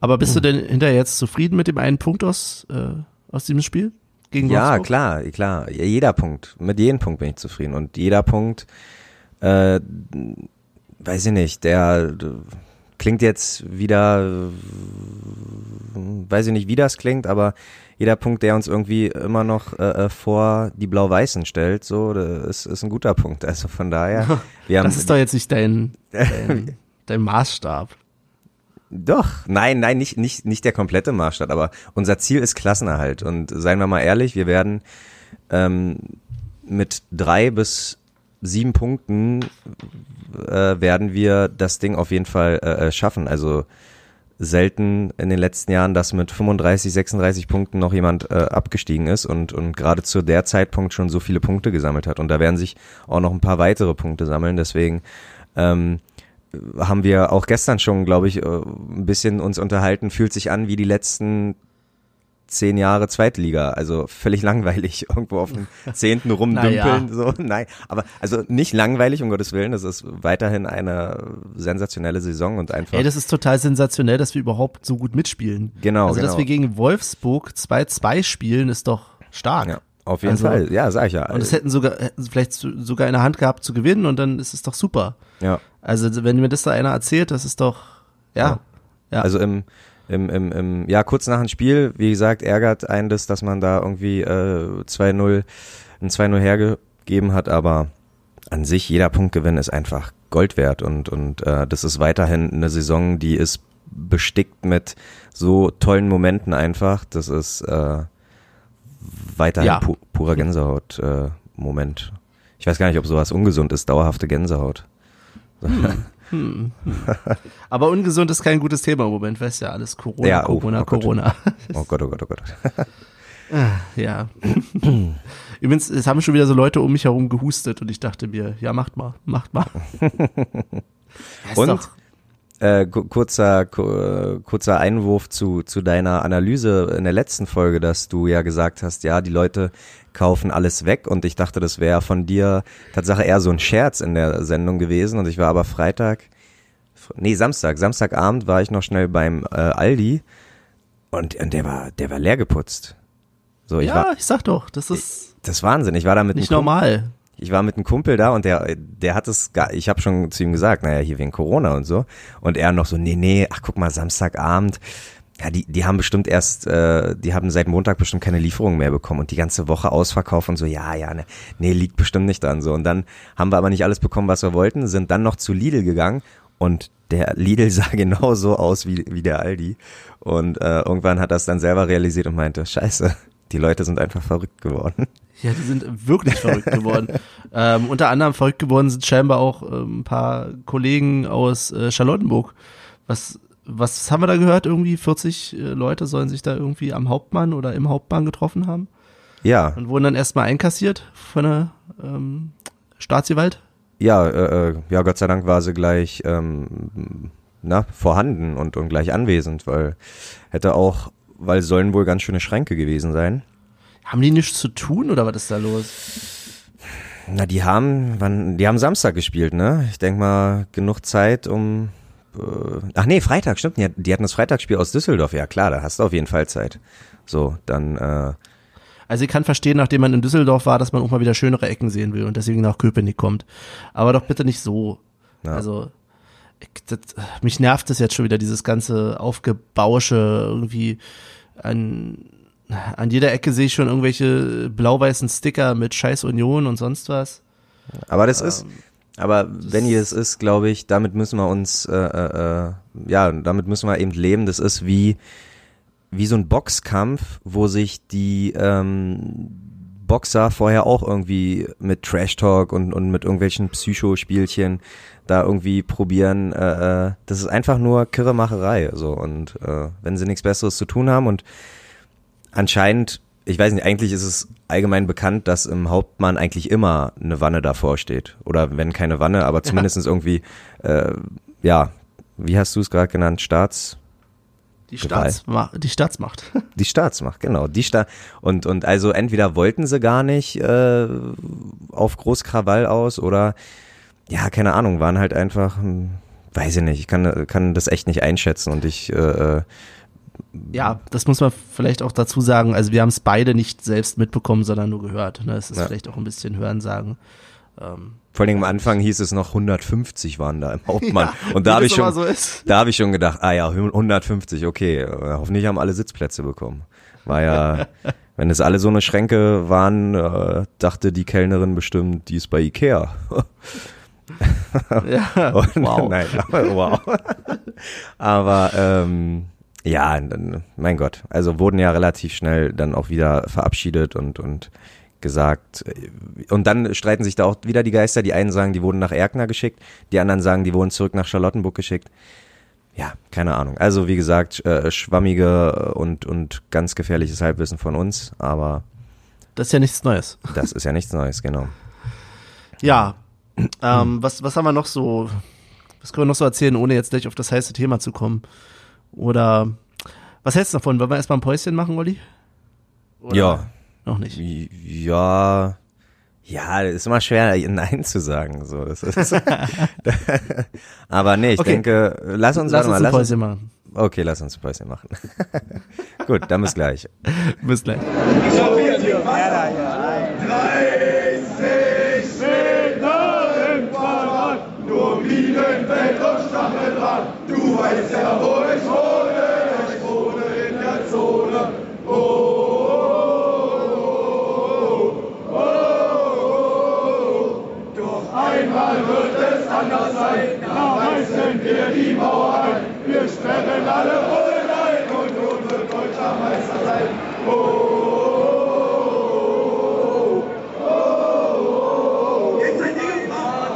Aber bist du denn hinterher jetzt zufrieden mit dem einen Punkt aus, äh, aus diesem Spiel? Gegen Ja, Wolfsburg? klar, klar. Jeder Punkt. Mit jedem Punkt bin ich zufrieden. Und jeder Punkt, äh, weiß ich nicht, der äh, klingt jetzt wieder, äh, weiß ich nicht, wie das klingt, aber jeder Punkt, der uns irgendwie immer noch äh, äh, vor die Blau-Weißen stellt, so, ist, ist ein guter Punkt. Also von daher, wir haben, Das ist doch jetzt nicht dein, dein, dein Maßstab. Doch, nein, nein, nicht, nicht, nicht der komplette Maßstab, aber unser Ziel ist Klassenerhalt. Und seien wir mal ehrlich, wir werden ähm, mit drei bis sieben Punkten äh, werden wir das Ding auf jeden Fall äh, äh, schaffen. Also selten in den letzten Jahren, dass mit 35, 36 Punkten noch jemand äh, abgestiegen ist und, und gerade zu der Zeitpunkt schon so viele Punkte gesammelt hat. Und da werden sich auch noch ein paar weitere Punkte sammeln. Deswegen ähm, haben wir auch gestern schon, glaube ich, äh, ein bisschen uns unterhalten. Fühlt sich an wie die letzten zehn Jahre Zweitliga, also völlig langweilig, irgendwo auf dem Zehnten rumdümpeln, Naja. so, nein, aber also nicht langweilig, um Gottes Willen, das ist weiterhin eine sensationelle Saison und einfach, Ey, das ist total sensationell, dass wir überhaupt so gut mitspielen. Genau, Also, dass genau. wir gegen Wolfsburg 2-2 spielen, ist doch stark. ja, auf jeden Also- Fall, ja, sag ich ja. Und es hätten sogar, hätten sie vielleicht so- sogar in der Hand gehabt zu gewinnen und dann ist es doch super. ja, Also, wenn mir das da einer erzählt, das ist doch, ja. Ja. also im, im, im, im, ja, kurz nach dem Spiel, wie gesagt, ärgert einen das, dass man da irgendwie äh, 2-0, ein 2-0 hergegeben hat, aber an sich, jeder Punktgewinn ist einfach Gold wert und, und äh, das ist weiterhin eine Saison, die ist bestickt mit so tollen Momenten einfach. Das ist äh, weiterhin Ja. pu purer Gänsehaut äh, Moment. Ich weiß gar nicht, ob sowas ungesund ist, dauerhafte Gänsehaut. Aber ungesund ist kein gutes Thema im Moment, weißt ja, alles Corona, Ja, oh, Corona, oh Gott. Corona. Oh Gott, oh Gott, oh Gott. Ja. Übrigens, es haben schon wieder so Leute um mich herum gehustet und ich dachte mir, ja, macht mal, macht mal. Und doch- äh, ku- kurzer, ku- kurzer Einwurf zu, zu deiner Analyse in der letzten Folge, dass du ja gesagt hast, ja, die Leute kaufen alles weg und ich dachte, das wäre von dir Tatsache eher so ein Scherz in der Sendung gewesen und ich war aber Freitag, nee, Samstag, Samstagabend war ich noch schnell beim äh, Aldi und, und der war, der war leer geputzt. So, ich ja, war, ich sag doch, das ist das ist Wahnsinn. Ich war da mit nicht normal. Ich war mit einem Kumpel da und der, der hat es gar, ich habe schon zu ihm gesagt, naja, hier wegen Corona und so. Und er noch so, nee, nee, ach guck mal, Samstagabend. Ja, die, die haben bestimmt erst, äh, die haben seit Montag bestimmt keine Lieferung mehr bekommen und die ganze Woche Ausverkauf und so, ja, ja, ne, nee, liegt bestimmt nicht dran so. Und dann haben wir aber nicht alles bekommen, was wir wollten, sind dann noch zu Lidl gegangen und der Lidl sah genauso aus wie, wie der Aldi. Und äh, irgendwann hat er es dann selber realisiert und meinte, scheiße, die Leute sind einfach verrückt geworden. Ja, die sind wirklich verrückt geworden. ähm, unter anderem verrückt geworden sind scheinbar auch ähm, ein paar Kollegen aus äh, Charlottenburg. Was, was haben wir da gehört? Irgendwie 40 äh, Leute sollen sich da irgendwie am Hauptmann oder im Hauptmann getroffen haben Ja, und wurden dann erstmal einkassiert von der ähm, Staatsgewalt. Ja, äh, äh, ja, Gott sei Dank war sie gleich ähm, na, vorhanden und, und gleich anwesend, weil hätte auch, weil sollen wohl ganz schöne Schränke gewesen sein. Haben die nichts zu tun oder was ist da los? Na, die haben, wann, die haben Samstag gespielt, ne? Ich denk mal, genug Zeit, um. Äh, ach nee, Freitag, stimmt. Die, die hatten das Freitagsspiel aus Düsseldorf. Ja klar, da hast du auf jeden Fall Zeit. So, dann, äh, Also ich kann verstehen, nachdem man in Düsseldorf war, dass man auch mal wieder schönere Ecken sehen will und deswegen nach Köpenick kommt. Aber doch bitte nicht so. Ja. Also ich, das, mich nervt es jetzt schon wieder, dieses ganze Aufgebausche irgendwie an, an jeder Ecke sehe ich schon irgendwelche blau-weißen Sticker mit Scheiß Union und sonst was. Aber das ist, Ähm, aber wenn ihr es ist, glaube ich, damit müssen wir uns, äh, äh, äh, ja, damit müssen wir eben leben. Das ist wie, wie so ein Boxkampf, wo sich die ähm, Boxer vorher auch irgendwie mit Trash Talk und, und mit irgendwelchen Psychospielchen da irgendwie probieren. Äh, äh, das ist einfach nur Kirremacherei. So und äh, wenn sie nichts Besseres zu tun haben und anscheinend, ich weiß nicht, eigentlich ist es allgemein bekannt, dass im Hauptmann eigentlich immer eine Wanne davor steht. Oder wenn keine Wanne, aber zumindest irgendwie, äh, ja, wie hast du es gerade genannt, Staats, Die. Staatsma die Staatsmacht. die Staatsmacht, genau. Die Sta und, und also entweder wollten sie gar nicht äh, auf Großkrawall aus oder ja, keine Ahnung, waren halt einfach, hm, weiß ich nicht, ich kann, kann das echt nicht einschätzen und ich, äh, äh, Ja, das muss man vielleicht auch dazu sagen. Also wir haben es beide nicht selbst mitbekommen, sondern nur gehört. Ne? Es ist Ja. vielleicht auch ein bisschen Hörensagen. Ähm, vor allem am Anfang hieß es noch 150 waren da im Hauptmann. und wie da habe ich schon, so. Da habe ich schon gedacht, ah ja, 150, okay, äh, hoffentlich haben alle Sitzplätze bekommen. War ja, wenn es alle so eine Schränke waren, äh, dachte die Kellnerin bestimmt, die ist bei Ikea. Ja, Und, wow. Nein, aber, wow. aber ähm, ja, mein Gott, also wurden ja relativ schnell dann auch wieder verabschiedet und und gesagt. äh, Und dann streiten sich da auch wieder die Geister. Die einen sagen, die wurden nach Erkner geschickt, die anderen sagen, die wurden zurück nach Charlottenburg geschickt. ja, keine Ahnung. Also wie gesagt, äh, schwammige und, und ganz gefährliches Halbwissen von uns, aber Das ist ja nichts Neues. das ist ja nichts Neues, genau. Ja, ähm, was, was haben wir noch so, was können wir noch so erzählen, ohne jetzt gleich auf das heiße Thema zu kommen? Oder, was hältst du davon? Wollen wir erstmal ein Päuschen machen, Olli? Oder Ja, Noch nicht. ja, ja, das ist immer schwer, Nein zu sagen. So, das ist aber nee, ich Okay. denke, lass uns, Lass uns mal, ein lass uns, Päuschen machen. okay, lass uns ein Päuschen machen. Gut, dann bis gleich. Bis gleich. Mauer ein. Wir sperren alle Bullen ein und wird deutscher Meister sein.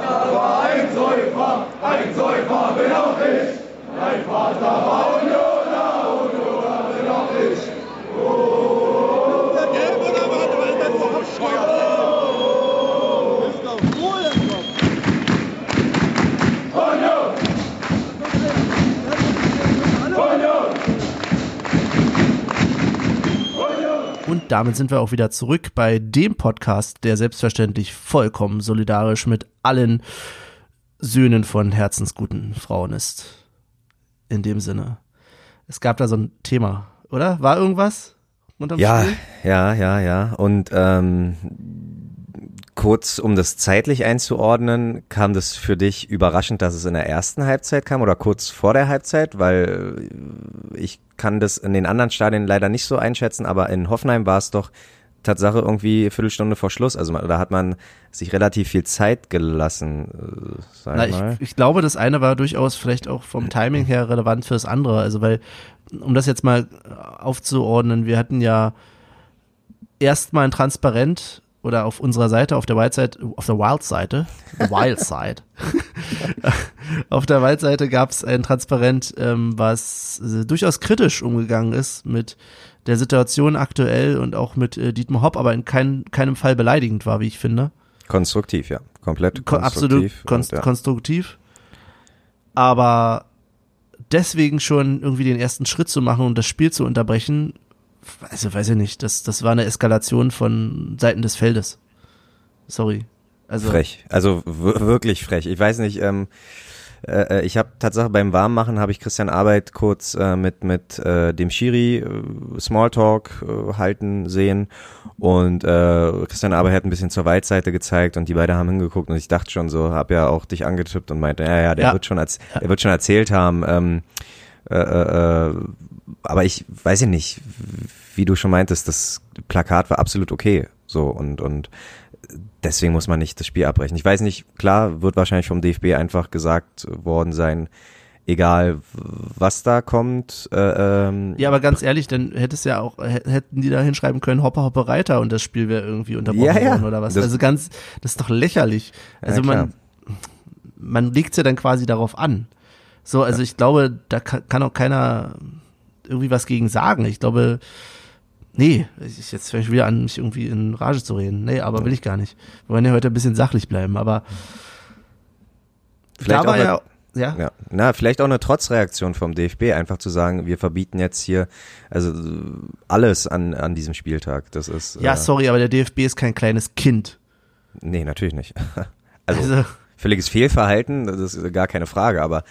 Aber ein Säufer, ein Säufer bin auch ich. Mein Vater war Unioner, damit sind wir auch wieder zurück bei dem Podcast, der selbstverständlich vollkommen solidarisch mit allen Söhnen von herzensguten Frauen ist. In dem Sinne. Es gab da so ein Thema, oder? War irgendwas? Ja, Spiel? ja, ja, ja. Und ähm, kurz, um das zeitlich einzuordnen, kam das für dich überraschend, dass es in der ersten Halbzeit kam oder kurz vor der Halbzeit? Weil ich kann das in den anderen Stadien leider nicht so einschätzen, aber in Hoffenheim war es doch Tatsache irgendwie Viertelstunde vor Schluss. Also da hat man sich relativ viel Zeit gelassen, äh, sag Na, ich mal. ich, ich glaube, das eine war durchaus vielleicht auch vom Timing her relevant fürs andere. Also, weil, um das jetzt mal aufzuordnen, wir hatten ja erstmal ein Transparent oder auf unserer Seite, auf der Wild-Seite, auf der Wild-Seite, Wild-Side, auf der Wild-Seite gab es ein Transparent, ähm, was äh, durchaus kritisch umgegangen ist mit der Situation aktuell und auch mit äh, Dietmar Hopp, aber in kein, keinem Fall beleidigend war, wie ich finde. Konstruktiv, ja. Komplett Ko absolut konstruktiv. konst und, ja. konstruktiv. Aber deswegen schon irgendwie den ersten Schritt zu machen und das Spiel zu unterbrechen, also weiß ich nicht, das, das war eine Eskalation von Seiten des Feldes. Sorry. Also, Frech. Also wirklich frech. Ich weiß nicht, ähm, äh, äh, ich habe Tatsache beim Warmmachen habe ich Christian Arbeit kurz äh, mit mit äh, dem Schiri äh, Smalltalk äh, halten sehen und äh, Christian Arbeit hat ein bisschen zur Waldseite gezeigt und die beiden haben hingeguckt und ich dachte schon so, habe ja auch dich angetippt und meinte, ja ja, der Ja. wird schon als der wird schon erzählt haben. Ähm, äh, äh, äh, aber ich weiß ja nicht, wie du schon meintest, das Plakat war absolut okay. So und und deswegen muss man nicht das Spiel abbrechen. Ich weiß nicht, klar wird wahrscheinlich vom DFB einfach gesagt worden sein, egal was da kommt. Äh, ähm, ja, aber ganz ehrlich, dann hätte es ja auch, hä- hätten die da hinschreiben können, Hoppe, Hoppe, Reiter und das Spiel wäre irgendwie unterbrochen Ja, ja. worden oder was. Das- also ganz, das ist doch lächerlich. Also klar. man, man legt ja dann quasi darauf an. So, also ich glaube, da kann, kann auch keiner irgendwie was gegen sagen. Ich glaube, nee, ich jetzt fange ich wieder an, mich irgendwie in Rage zu reden. Nee, aber will ich gar nicht. Wir wollen ja heute ein bisschen sachlich bleiben, aber Vielleicht da war auch ja, ja, Ja, na, vielleicht auch eine Trotzreaktion vom DFB, einfach zu sagen, wir verbieten jetzt hier also alles an, an diesem Spieltag. Das ist ja, äh, sorry, aber der DFB ist kein kleines Kind. Nee, natürlich nicht. Also, Also, völliges Fehlverhalten, das ist gar keine Frage, aber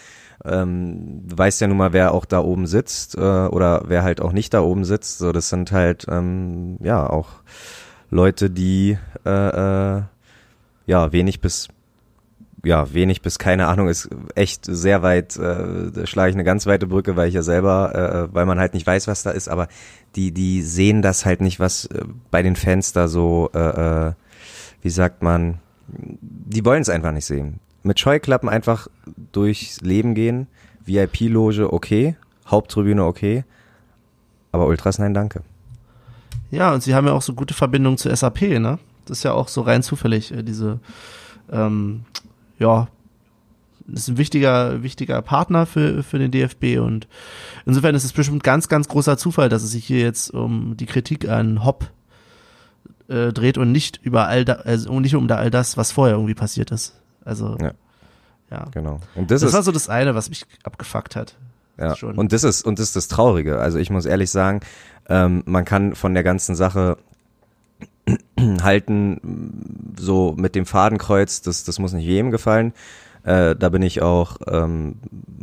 ähm, weißt ja nun mal, wer auch da oben sitzt äh, oder wer halt auch nicht da oben sitzt. So, das sind halt ähm, ja auch Leute, die äh, äh, ja wenig bis ja wenig bis keine Ahnung ist echt sehr weit. Äh, schlage ich eine ganz weite Brücke, weil ich ja selber, äh, weil man halt nicht weiß, was da ist, aber die die sehen das halt nicht, was äh, bei den Fans da so äh, äh, wie sagt man die wollen es einfach nicht sehen. Mit Scheuklappen einfach durchs Leben gehen. VIP-Loge okay, Haupttribüne okay, aber Ultras nein, danke. ja, und sie haben ja auch so gute Verbindungen zu SAP, ne? Das ist ja auch so rein zufällig, äh, diese, ähm, ja, ist ein wichtiger, wichtiger Partner für, für den DFB und insofern ist es bestimmt ganz, ganz großer Zufall, dass es sich hier jetzt um die Kritik an Hopp äh, dreht und nicht über all da, also nicht um da all das, was vorher irgendwie passiert ist. Also Ja. ja. Genau. Und das, Das, ist war so das eine, was mich abgefuckt hat. Ja, Schon. und das ist und das ist das Traurige. Also ich muss ehrlich sagen, ähm, man kann von der ganzen Sache halten, so mit dem Fadenkreuz, das, das muss nicht jedem gefallen. Äh, da bin ich auch, ähm,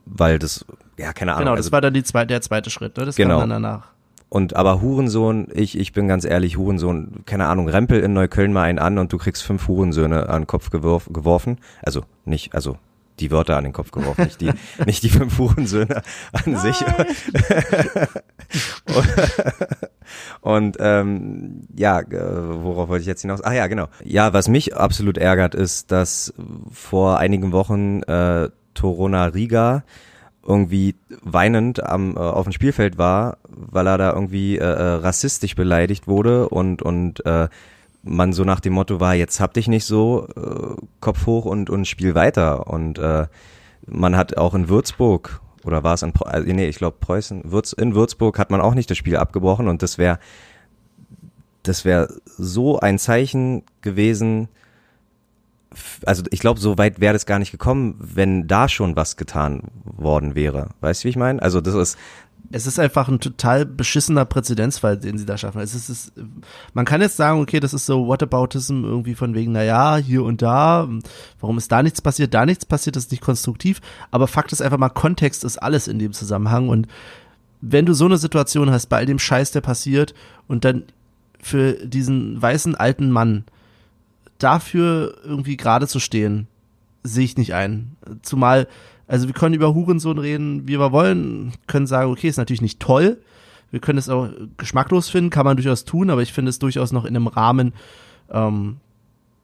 weil das, ja, keine Ahnung. Genau, also, das war dann die zwei, der zweite Schritt, ne? Das Genau. kam dann danach. Und aber Hurensohn, ich, ich bin ganz ehrlich, Hurensohn, keine Ahnung, rempel in Neukölln mal einen an und du kriegst fünf Hurensöhne an den Kopf geworf, geworfen. Also nicht, also die Wörter an den Kopf geworfen, nicht die, nicht die fünf Hurensöhne an sich. Und ähm, ja, äh, worauf wollte ich jetzt hinaus? Ach ja, genau. Ja, was mich absolut ärgert, ist, dass vor einigen Wochen äh, Torona Riga irgendwie weinend am äh, auf dem Spielfeld war, weil er da irgendwie äh, äh, rassistisch beleidigt wurde und und äh, man so nach dem Motto war, jetzt hab dich nicht so, äh, Kopf hoch und und spiel weiter und äh, man hat auch in Würzburg oder war es in also, nee, ich glaube Preußen, Würz, in Würzburg hat man auch nicht das Spiel abgebrochen und das wäre das wäre so ein Zeichen gewesen. Also ich glaube, so weit wäre das gar nicht gekommen, wenn da schon was getan worden wäre. Weißt du, wie ich meine? Also das ist Es ist einfach ein total beschissener Präzedenzfall, den sie da schaffen. Es ist, es ist, man kann jetzt sagen, okay, das ist so Whataboutism irgendwie von wegen, naja, hier und da, warum ist da nichts passiert, da nichts passiert, das ist nicht konstruktiv. Aber Fakt ist einfach mal, Kontext ist alles in dem Zusammenhang. Und wenn du so eine Situation hast, bei all dem Scheiß, der passiert, und dann für diesen weißen alten Mann dafür irgendwie gerade zu stehen, sehe ich nicht ein. Zumal, also wir können über Hurensohn reden, wie wir wollen, können sagen, okay, ist natürlich nicht toll. Wir können es auch geschmacklos finden, kann man durchaus tun, aber ich finde es durchaus noch in einem Rahmen, ähm,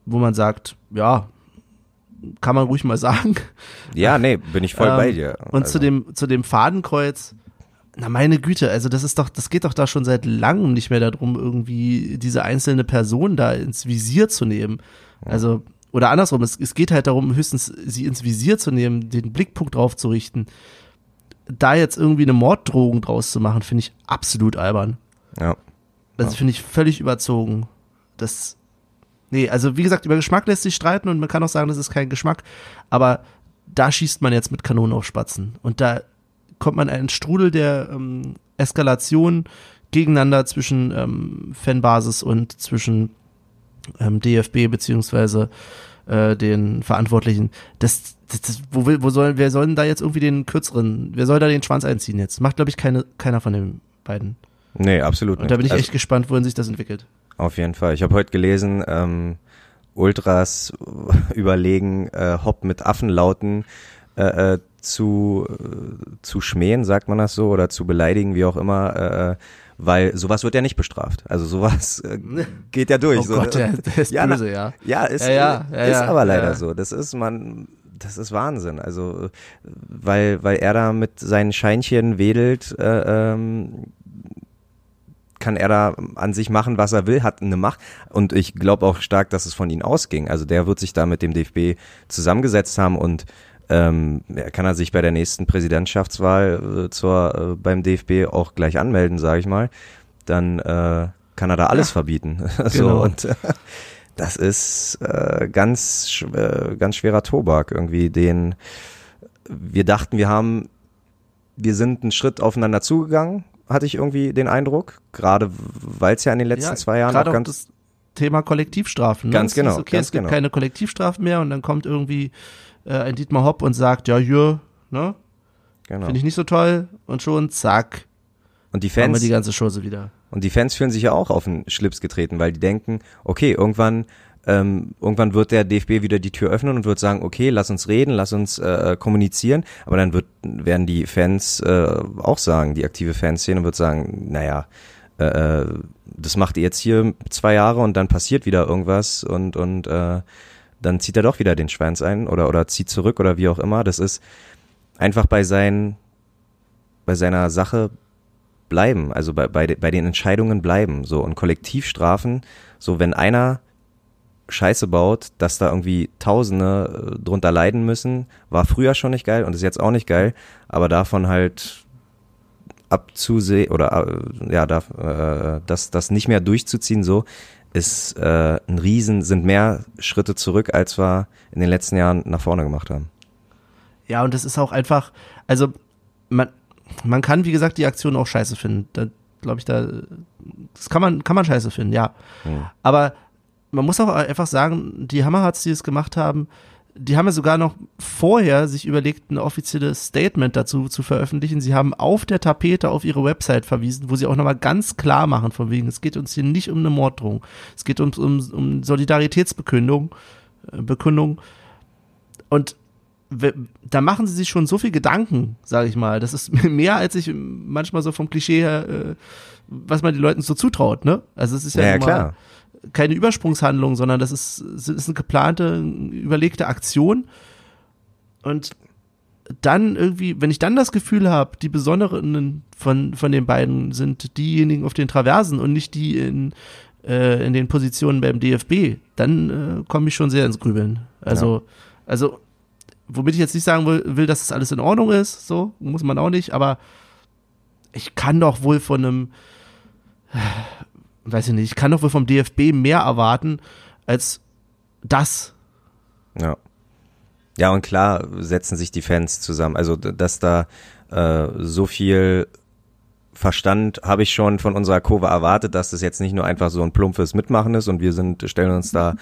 wo man sagt, ja, kann man ruhig mal sagen. ja, nee, bin ich voll Ähm, bei dir. Und Also, zu dem, zu dem Fadenkreuz, na meine Güte, also das ist doch, das geht doch da schon seit langem nicht mehr darum, irgendwie diese einzelne Person da ins Visier zu nehmen. Also, oder andersrum, es, es geht halt darum, höchstens sie ins Visier zu nehmen, den Blickpunkt drauf zu richten. Da jetzt irgendwie eine Morddrohung draus zu machen, finde ich absolut albern. ja. Das finde ich völlig überzogen. Das, nee, also wie gesagt, über Geschmack lässt sich streiten und man kann auch sagen, das ist kein Geschmack, aber da schießt man jetzt mit Kanonen auf Spatzen und da kommt man in einen Strudel der ähm, Eskalation gegeneinander zwischen ähm, Fanbasis und zwischen ähm, DFB beziehungsweise äh, den Verantwortlichen. Das, das, das wo, will, wo soll, wer soll denn da jetzt irgendwie den kürzeren, wer soll da den Schwanz einziehen jetzt? Macht, glaube ich, keine, keiner von den beiden. Nee, absolut Und da bin ich Also, echt gespannt, wohin sich das entwickelt. Auf jeden Fall. Ich habe heute gelesen, ähm, Ultras überlegen, äh, Hopp mit Affenlauten äh, äh, zu, äh, zu schmähen, sagt man das so, oder zu beleidigen, wie auch immer, äh, weil sowas wird ja nicht bestraft. Also sowas äh, geht ja durch. Oh so. Gott, der, der ist Ja, böse, ja. Ja, ist, Ja, ja, ja, ist ja, aber leider ja. so. Das ist man, das ist Wahnsinn. Also, weil, weil er da mit seinen Scheinchen wedelt, äh, ähm, kann er da an sich machen, was er will, hat eine Macht. Und ich glaube auch stark, dass es von ihm ausging. Also der wird sich da mit dem DFB zusammengesetzt haben und ähm, kann er sich bei der nächsten Präsidentschaftswahl äh, zur, äh, beim DFB auch gleich anmelden, sage ich mal. Dann äh, kann er da alles verbieten. so Genau. und äh, das ist äh, ganz äh, ganz schwerer Tobak irgendwie, den wir dachten, wir haben, wir sind einen Schritt aufeinander zugegangen, hatte ich irgendwie den Eindruck, gerade weil es ja in den letzten zwei Jahren auch ganz das Thema Kollektivstrafen. Ne? Ganz genau, Okay, ganz es gibt genau. keine Kollektivstrafen mehr und dann kommt irgendwie äh, ein Dietmar Hopp und sagt, ja, hier, ne, genau. finde ich nicht so toll und schon, zack, und die haben wir Fans die ganze Chose wieder. Und die Fans fühlen sich ja auch auf den Schlips getreten, weil die denken, okay, irgendwann, ähm, irgendwann wird der DFB wieder die Tür öffnen und wird sagen, okay, lass uns reden, lass uns äh, kommunizieren. Aber dann wird, werden die Fans äh, auch sagen, die aktive Fanszene wird sagen, naja, äh, äh, das macht ihr jetzt hier zwei Jahre und dann passiert wieder irgendwas und, und äh, dann zieht er doch wieder den Schwanz ein oder, oder zieht zurück oder wie auch immer. Das ist einfach bei seinen, bei seiner Sache bleiben, also bei, bei, bei den Entscheidungen bleiben, so und Kollektivstrafen, so wenn einer Scheiße baut, dass da irgendwie Tausende äh, drunter leiden müssen, war früher schon nicht geil und ist jetzt auch nicht geil, aber davon halt abzusehen oder äh, ja, da, äh, das, das nicht mehr durchzuziehen, so ist äh, ein Riesen, sind mehr Schritte zurück, als wir in den letzten Jahren nach vorne gemacht haben. Ja, und das ist auch einfach, also man, man kann, wie gesagt, die Aktion auch scheiße finden. Da glaube ich, da das kann man, kann man scheiße finden, ja. Hm. Aber man muss auch einfach sagen, die Hammerhards, die es gemacht haben, die haben ja sogar noch vorher sich überlegt, ein offizielles Statement dazu zu veröffentlichen. Sie haben auf der Tapete auf ihre Website verwiesen, wo sie auch nochmal ganz klar machen, von wegen, es geht uns hier nicht um eine Morddrohung. Es geht um, um, um Solidaritätsbekündung, äh, Bekundung. Und da machen sie sich schon so viel Gedanken, sage ich mal. Das ist mehr, als ich manchmal so vom Klischee her, äh, was man den Leuten so zutraut, ne? Also es ist ja, Ja, ja klar. Keine Übersprungshandlung, sondern das ist, ist eine geplante, überlegte Aktion. Und dann irgendwie, wenn ich dann das Gefühl habe, die Besonderen von, von den beiden sind diejenigen auf den Traversen und nicht die in, äh, in den Positionen beim DFB, dann äh, komme ich schon sehr ins Grübeln. Also, also, womit ich jetzt nicht sagen will, will, dass das alles in Ordnung ist, so, muss man auch nicht, aber ich kann doch wohl von einem, weiß ich nicht, ich kann doch wohl vom DFB mehr erwarten als das. Ja. Ja, und klar setzen sich die Fans zusammen. Also, dass da äh, so viel Verstand habe ich schon von unserer Kurve erwartet, dass das jetzt nicht nur einfach so ein plumpes Mitmachen ist und wir sind, stellen uns da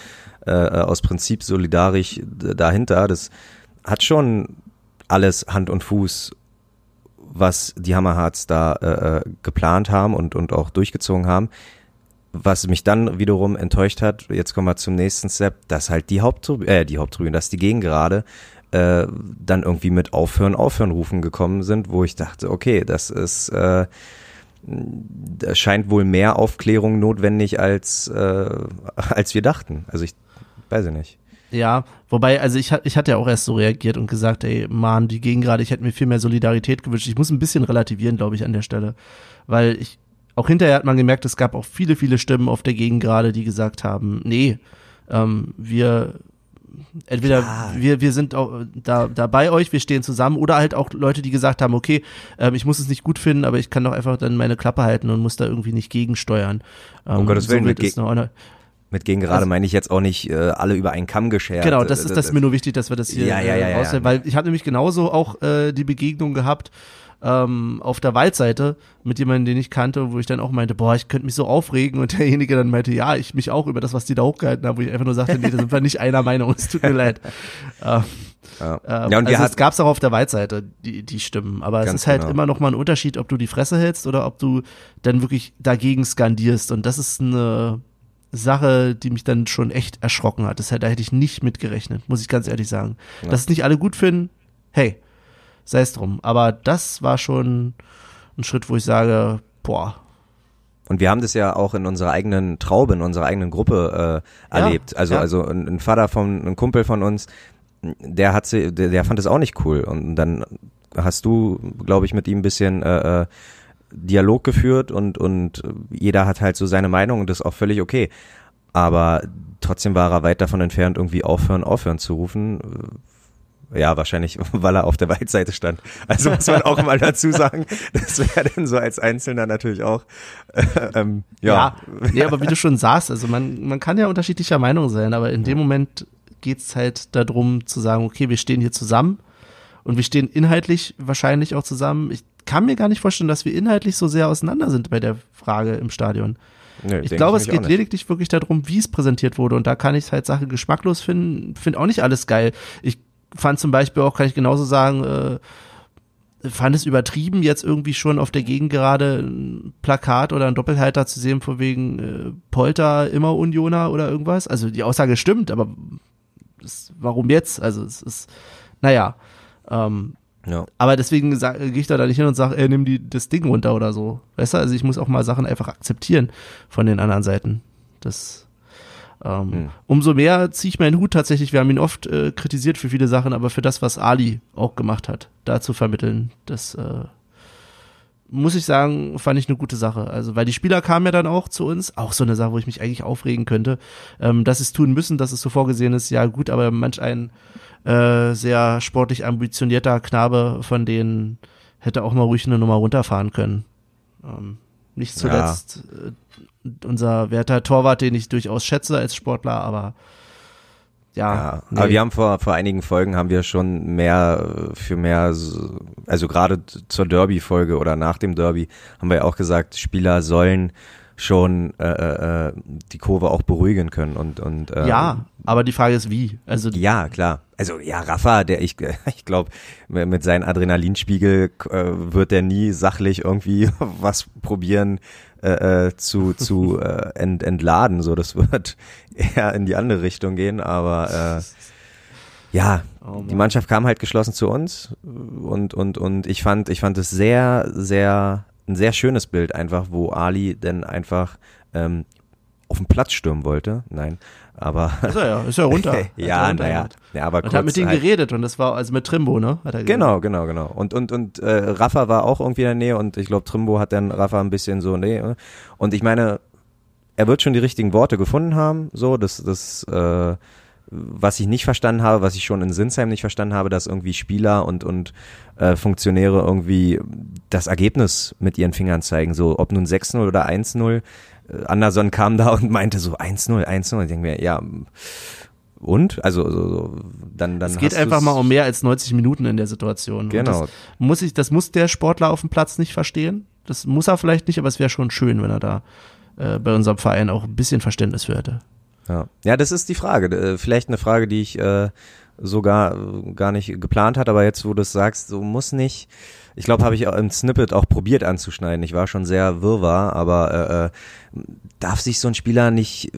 äh, aus Prinzip solidarisch dahinter. Das hat schon alles Hand und Fuß, was die Hammerhards da äh, äh, geplant haben und, und auch durchgezogen haben. Was mich dann wiederum enttäuscht hat, jetzt kommen wir zum nächsten Step, dass halt die Haupttribüne, äh, die Haupttribüne, dass die Gegengerade äh, dann irgendwie mit Aufhören, Aufhören rufen gekommen sind, wo ich dachte, okay, das ist, äh, da scheint wohl mehr Aufklärung notwendig als, äh, als wir dachten. Also ich weiß ich nicht. Ja, wobei, also ich, ich hatte ja auch erst so reagiert und gesagt, ey, Mann, die gehen gerade, ich hätte mir viel mehr Solidarität gewünscht. Ich muss ein bisschen relativieren, glaube ich, an der Stelle. Weil ich, auch hinterher hat man gemerkt, es gab auch viele, viele Stimmen auf der Gegend gerade, die gesagt haben, nee, ähm, wir, entweder Klar. wir, wir sind auch da, da bei euch, wir stehen zusammen, oder halt auch Leute, die gesagt haben, okay, ähm, ich muss es nicht gut finden, aber ich kann doch einfach dann meine Klappe halten und muss da irgendwie nicht gegensteuern. Ähm, Um Gottes Willen, so mit eine, Mit Gegengerade Also- meine ich jetzt auch nicht äh, alle über einen Kamm geschert. Genau, das Äh, ist das ist mir nur wichtig, dass wir das hier Ja, ja, ja, äh, ja, ja. weil ich habe nämlich genauso auch äh, die Begegnung gehabt ähm, auf der Waldseite mit jemandem, den ich kannte, wo ich dann auch meinte, boah, ich könnte mich so aufregen und derjenige dann meinte, ja, ich mich auch über das, was die da hochgehalten haben, wo ich einfach nur sagte, nee, da sind wir nicht einer Meinung, es tut mir leid. Ähm, Ja. ähm, ja, und also es gab es auch auf der Waldseite, die, die Stimmen. Aber es ist halt genau. immer noch mal ein Unterschied, ob du die Fresse hältst oder ob du dann wirklich dagegen skandierst. Und das ist eine Sache, die mich dann schon echt erschrocken hat. Das, hätte- da hätte ich nicht mit gerechnet, muss ich ganz ehrlich sagen. Ja. Dass es nicht alle gut finden, hey, sei es drum. Aber das war schon ein Schritt, wo ich sage, boah, Und wir haben das ja auch in unserer eigenen Traube, in unserer eigenen Gruppe äh, Ja, erlebt. Also, ja. also ein, ein Vater von, ein Kumpel von uns, der hat sie, der, der fand es auch nicht cool. Und dann hast du, glaube ich, mit ihm ein bisschen äh, äh, Dialog geführt und, und jeder hat halt so seine Meinung und das ist auch völlig okay. Aber trotzdem war er weit davon entfernt, irgendwie aufhören, aufhören zu rufen. Ja, wahrscheinlich, weil er auf der Waldseite stand. Also muss man auch mal dazu sagen, das wäre dann so als Einzelner natürlich auch. Äh, ähm, ja, Nee, aber wie du schon sagst, also man, man kann ja unterschiedlicher Meinung sein, aber in dem Moment geht's halt darum zu sagen, okay, wir stehen hier zusammen und wir stehen inhaltlich wahrscheinlich auch zusammen. Ich kann mir gar nicht vorstellen, dass wir inhaltlich so sehr auseinander sind bei der Frage im Stadion. Nö, Ich glaube, es nämlich auch geht lediglich wirklich darum, wie es präsentiert wurde. Und da kann ich halt Sachen geschmacklos finden. Finde auch nicht alles geil. Ich fand zum Beispiel auch, kann ich genauso sagen, äh, fand es übertrieben, jetzt irgendwie schon auf der Gegend gerade ein Plakat oder ein Doppelhalter zu sehen, von wegen äh, Polter immer Unioner oder irgendwas. Also die Aussage stimmt, aber das, warum jetzt? Also es ist, naja. Ähm, Ja. aber deswegen gehe ich da, da nicht hin und sage, ey, nimm die, das Ding runter oder so. Weißt du, also ich muss auch mal Sachen einfach akzeptieren von den anderen Seiten. Das, ähm, Hm. Umso mehr ziehe ich meinen Hut tatsächlich. Wir haben ihn oft äh, kritisiert für viele Sachen, aber für das, was Ali auch gemacht hat, da zu vermitteln, das, äh, muss ich sagen, fand ich eine gute Sache. Also, weil die Spieler kamen ja dann auch zu uns, auch so eine Sache, wo ich mich eigentlich aufregen könnte, ähm, dass sie es tun müssen, dass es so vorgesehen ist, ja gut, aber manch ein äh, sehr sportlich ambitionierter Knabe von denen hätte auch mal ruhig eine Nummer runterfahren können. Ähm, nicht zuletzt ja. Unser werter Torwart, den ich durchaus schätze als Sportler, aber ja, ja nee. aber wir haben vor, vor einigen Folgen haben wir schon mehr für mehr, also gerade zur Derby-Folge oder nach dem Derby haben wir ja auch gesagt, Spieler sollen schon äh, äh, äh, die Kurve auch beruhigen können und und äh, ja, aber die Frage ist wie. Also ja, klar. Also ja, Rafa, der ich ich glaube mit seinem Adrenalinspiegel äh, wird der nie sachlich irgendwie was probieren äh, äh, zu zu äh, ent, entladen. So, das wird eher in die andere Richtung gehen. Aber äh, ja, oh die Mannschaft kam halt geschlossen zu uns und und und ich fand ich fand es sehr sehr ein sehr schönes Bild einfach, wo Ali denn einfach ähm, auf den Platz stürmen wollte. Nein, aber. Ist er ja, ist er runter. ja, naja. Ja, aber und hat mit denen halt, geredet und das war also mit Trimbo, ne? Genau, genau, genau. Und, und, und äh, Rafa war auch irgendwie in der Nähe und ich glaube, Trimbo hat dann Rafa ein bisschen so, nee. Und ich meine, er wird schon die richtigen Worte gefunden haben, so, das, das, äh, was ich nicht verstanden habe, was ich schon in Sinsheim nicht verstanden habe, dass irgendwie Spieler und, und äh, Funktionäre irgendwie das Ergebnis mit ihren Fingern zeigen. So, ob nun 6-0 oder 1-0. Anderson kam da und meinte so 1-0, 1-0. Ich denke mir, ja, und? Also so, so, dann, dann. Es geht einfach mal um mehr als 90 Minuten in der Situation. Genau. Das muss ich, das muss der Sportler auf dem Platz nicht verstehen. Das muss er vielleicht nicht, aber es wäre schon schön, wenn er da äh, bei unserem Verein auch ein bisschen Verständnis für hätte. Ja. ja, das ist die Frage. Äh, vielleicht eine Frage, die ich äh, sogar gar nicht geplant hatte, aber jetzt, wo du es sagst, so muss nicht. Ich glaube, habe ich im Snippet auch probiert anzuschneiden. Ich war schon sehr wirrwarr, aber äh, äh darf sich so ein Spieler nicht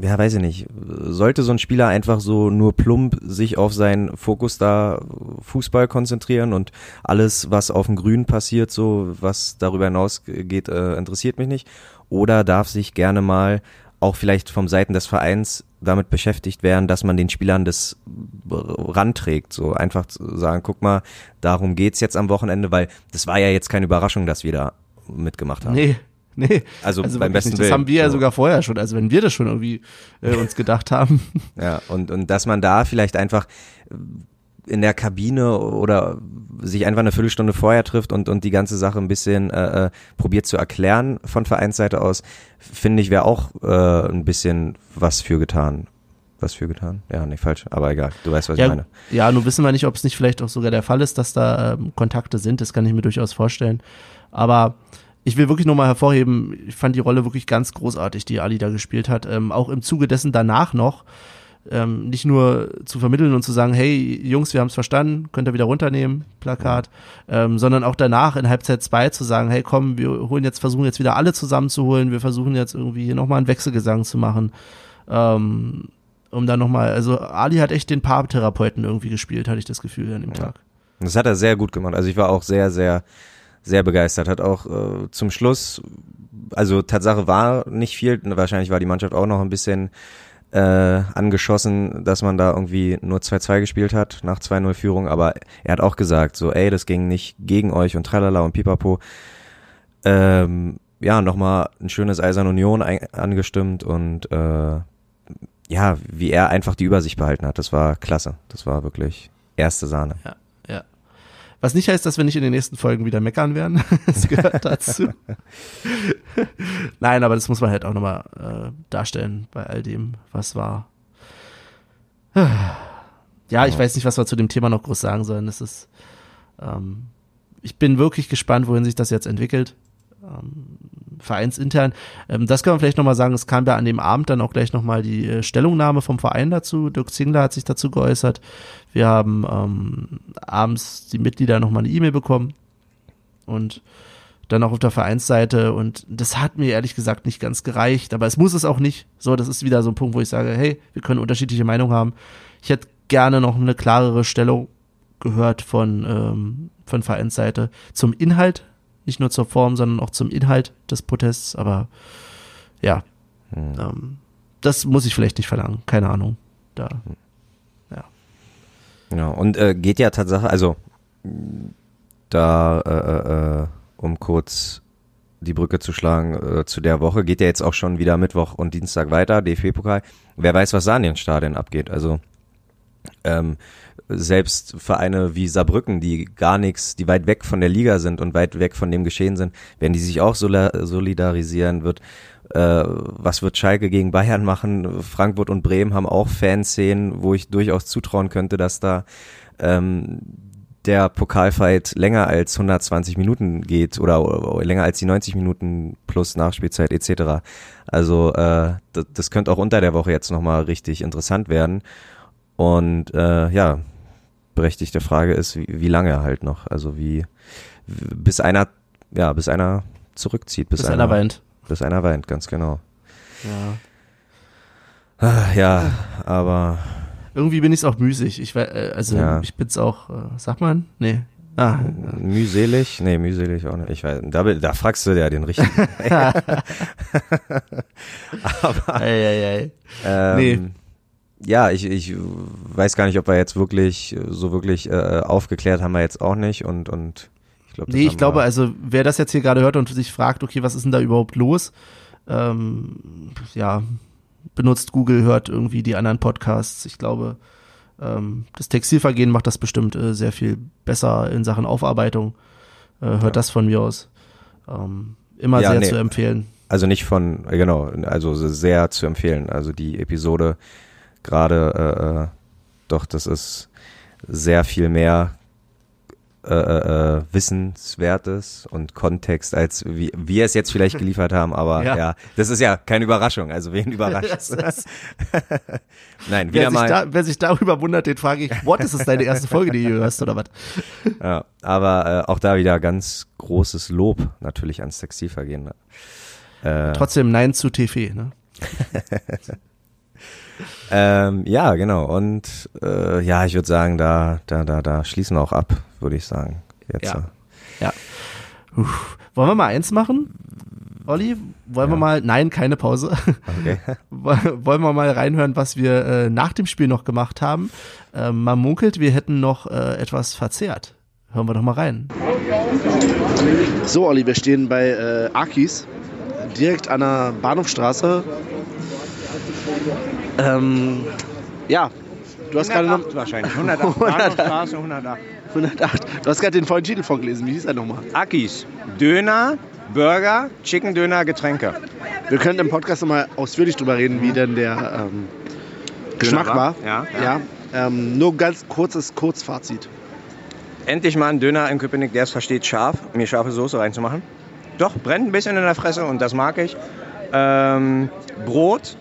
ja, weiß ich nicht, sollte so ein Spieler einfach so nur plump sich auf seinen Fokus da Fußball konzentrieren und alles, was auf dem Grün passiert, so was darüber hinaus geht, äh, interessiert mich nicht? Oder darf sich gerne mal auch vielleicht vom Seiten des Vereins damit beschäftigt werden, dass man den Spielern das ranträgt, so einfach zu sagen, guck mal, darum geht's jetzt am Wochenende, weil das war ja jetzt keine Überraschung, dass wir da mitgemacht haben. Nee, Nee, also, also beim besten nicht. Das haben wir ja sogar vorher schon, also wenn wir das schon irgendwie äh, uns gedacht haben. Ja, und, und dass man da vielleicht einfach in der Kabine oder sich einfach eine Viertelstunde vorher trifft und, und die ganze Sache ein bisschen äh, äh probiert zu erklären von Vereinsseite aus, finde ich, wäre auch äh, ein bisschen was für getan. Was für getan? Ja, nicht falsch, aber egal. Du weißt, was ja, ich meine. Ja, nun wissen wir nicht, ob es nicht vielleicht auch sogar der Fall ist, dass da ähm, Kontakte sind. Das kann ich mir durchaus vorstellen. Aber ich will wirklich nochmal hervorheben, ich fand die Rolle wirklich ganz großartig, die Ali da gespielt hat. Ähm, auch im Zuge dessen danach noch ähm, nicht nur zu vermitteln und zu sagen, hey Jungs, wir haben es verstanden, könnt ihr wieder runternehmen, Plakat, ähm, sondern auch danach in Halbzeit 2 zu sagen, hey komm, wir holen jetzt, versuchen jetzt wieder alle zusammenzuholen, wir versuchen jetzt irgendwie hier nochmal einen Wechselgesang zu machen. Ähm, um dann nochmal, also Ali hat echt den Paartherapeuten irgendwie gespielt, hatte ich das Gefühl an dem ja. Tag. Das hat er sehr gut gemacht. Also ich war auch sehr, sehr, sehr begeistert. Hat auch äh, zum Schluss, also Tatsache war nicht viel, wahrscheinlich war die Mannschaft auch noch ein bisschen äh, angeschossen, dass man da irgendwie nur 2-2 gespielt hat nach 2-0 Führung, aber er hat auch gesagt, so ey, das ging nicht gegen euch und tralala und pipapo. Ähm, ja, nochmal ein schönes Eisern Union angestimmt und äh, ja, wie er einfach die Übersicht behalten hat, das war klasse. Das war wirklich erste Sahne. Ja. Was nicht heißt, dass wir nicht in den nächsten Folgen wieder meckern werden. das gehört dazu. Nein, aber das muss man halt auch nochmal äh, darstellen bei all dem, was war. ja, ich weiß nicht, was wir zu dem Thema noch groß sagen sollen. Das ist, ähm, ich bin wirklich gespannt, wohin sich das jetzt entwickelt. Ähm, vereinsintern. Ähm, das kann man vielleicht nochmal sagen, es kam ja an dem Abend dann auch gleich nochmal die äh, Stellungnahme vom Verein dazu. Dirk Zingler hat sich dazu geäußert. Wir haben ähm, abends die Mitglieder nochmal eine E-Mail bekommen und dann auch auf der Vereinsseite und das hat mir ehrlich gesagt nicht ganz gereicht, aber es muss es auch nicht. So, das ist wieder so ein Punkt, wo ich sage, hey, wir können unterschiedliche Meinungen haben. Ich hätte gerne noch eine klarere Stellung gehört von, ähm, von Vereinsseite zum Inhalt nicht nur zur Form, sondern auch zum Inhalt des Protests. Aber ja, hm. ähm, das muss ich vielleicht nicht verlangen. Keine Ahnung. Da, ja. Ja, und äh, geht ja Tatsache, also da äh, äh, um kurz die Brücke zu schlagen äh, zu der Woche, geht ja jetzt auch schon wieder Mittwoch und Dienstag weiter, DFB-Pokal. Wer weiß, was da in den Stadien abgeht. Also ähm, selbst Vereine wie Saarbrücken, die gar nichts, die weit weg von der Liga sind und weit weg von dem Geschehen sind, werden die sich auch solidarisieren, wird äh, was wird Schalke gegen Bayern machen? Frankfurt und Bremen haben auch Fanszenen, wo ich durchaus zutrauen könnte, dass da ähm, der Pokalfight länger als 120 Minuten geht oder, oder, länger als die 90 Minuten plus Nachspielzeit etc. Also äh, das, das könnte auch unter der Woche jetzt nochmal richtig interessant werden. Und äh, ja, berechtigte Frage ist, wie, wie lange halt noch? Also wie bis einer, ja, bis einer zurückzieht, bis, bis einer, einer weint. Bis einer weint, ganz genau. Ja. Ah, ja, aber irgendwie bin ich auch müßig. Ich äh, also ja. ich bin's auch, äh, sag mal, nee. Ah. Mühselig? Nee, mühselig auch nicht. Ich weiß, da, da fragst du ja den richtigen. Aber ei, ei, ei. Ähm, nee. Ja, ich, ich weiß gar nicht, ob wir jetzt wirklich so wirklich äh, aufgeklärt haben wir jetzt auch nicht und und ich glaub, Nee, ich glaube, also wer das jetzt hier gerade hört und sich fragt, okay, was ist denn da überhaupt los? Ähm, ja, benutzt Google, hört irgendwie die anderen Podcasts. Ich glaube, ähm, das Textilvergehen macht das bestimmt äh, sehr viel besser in Sachen Aufarbeitung. Äh, hört ja. das von mir aus. Ähm, immer ja, sehr nee. zu empfehlen. Also nicht von, äh, genau, also sehr zu empfehlen. Also die Episode gerade, äh, äh doch, das ist sehr viel mehr äh, äh, äh, Wissenswertes und Kontext, als wie wir es jetzt vielleicht geliefert haben, aber ja. ja. das ist ja keine Überraschung, also wen überrascht Nein, wieder wer mal. Sich da, wer sich darüber wundert, den frage ich, what, ist das deine erste Folge, die du hörst, oder was? Ja, aber äh, auch da wieder ganz großes Lob natürlich ans Textilvergehen. Äh, Trotzdem Nein zu TV, ne? ähm, ja, genau. Und äh, ja, ich würde sagen, da, da, da, da schließen wir auch ab, würde ich sagen. Jetzt. Ja. ja. Uff. Wollen wir mal eins machen? Olli, wollen ja. wir mal, nein, keine Pause. Okay. wollen wir mal reinhören, was wir äh, nach dem Spiel noch gemacht haben. Äh, man munkelt, wir hätten noch äh, etwas verzehrt. Hören wir doch mal rein. So, Olli, wir stehen bei äh, Akis, direkt an der Bahnhofstraße ähm, ja, du hast gerade noch. wahrscheinlich. 108. 108. 108. 108. Du hast gerade den vollen Titel vorgelesen. Wie hieß er nochmal? Akis. Döner, Burger, Chicken Döner, Getränke. Wir können im Podcast nochmal ausführlich drüber reden, wie denn der ähm, Geschmack war. war. Ja. ja. Ähm, nur ganz kurzes Kurzfazit. Endlich mal ein Döner in Köpenick, der es versteht, scharf, mir scharfe Soße reinzumachen. Doch, brennt ein bisschen in der Fresse und das mag ich. Ähm, Brot,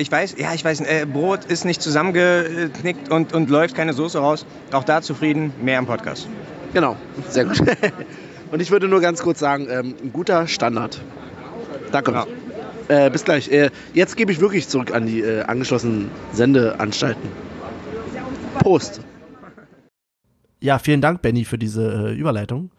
ich weiß, ja, ich weiß, äh, Brot ist nicht zusammengeknickt und, und läuft keine Soße raus. Auch da zufrieden, mehr im Podcast. Genau, sehr gut. und ich würde nur ganz kurz sagen, ähm, ein guter Standard. Danke. Ja. Äh, bis gleich. Äh, jetzt gebe ich wirklich zurück an die äh, angeschlossenen Sendeanstalten. Prost. Ja, vielen Dank, Benny, für diese äh, Überleitung.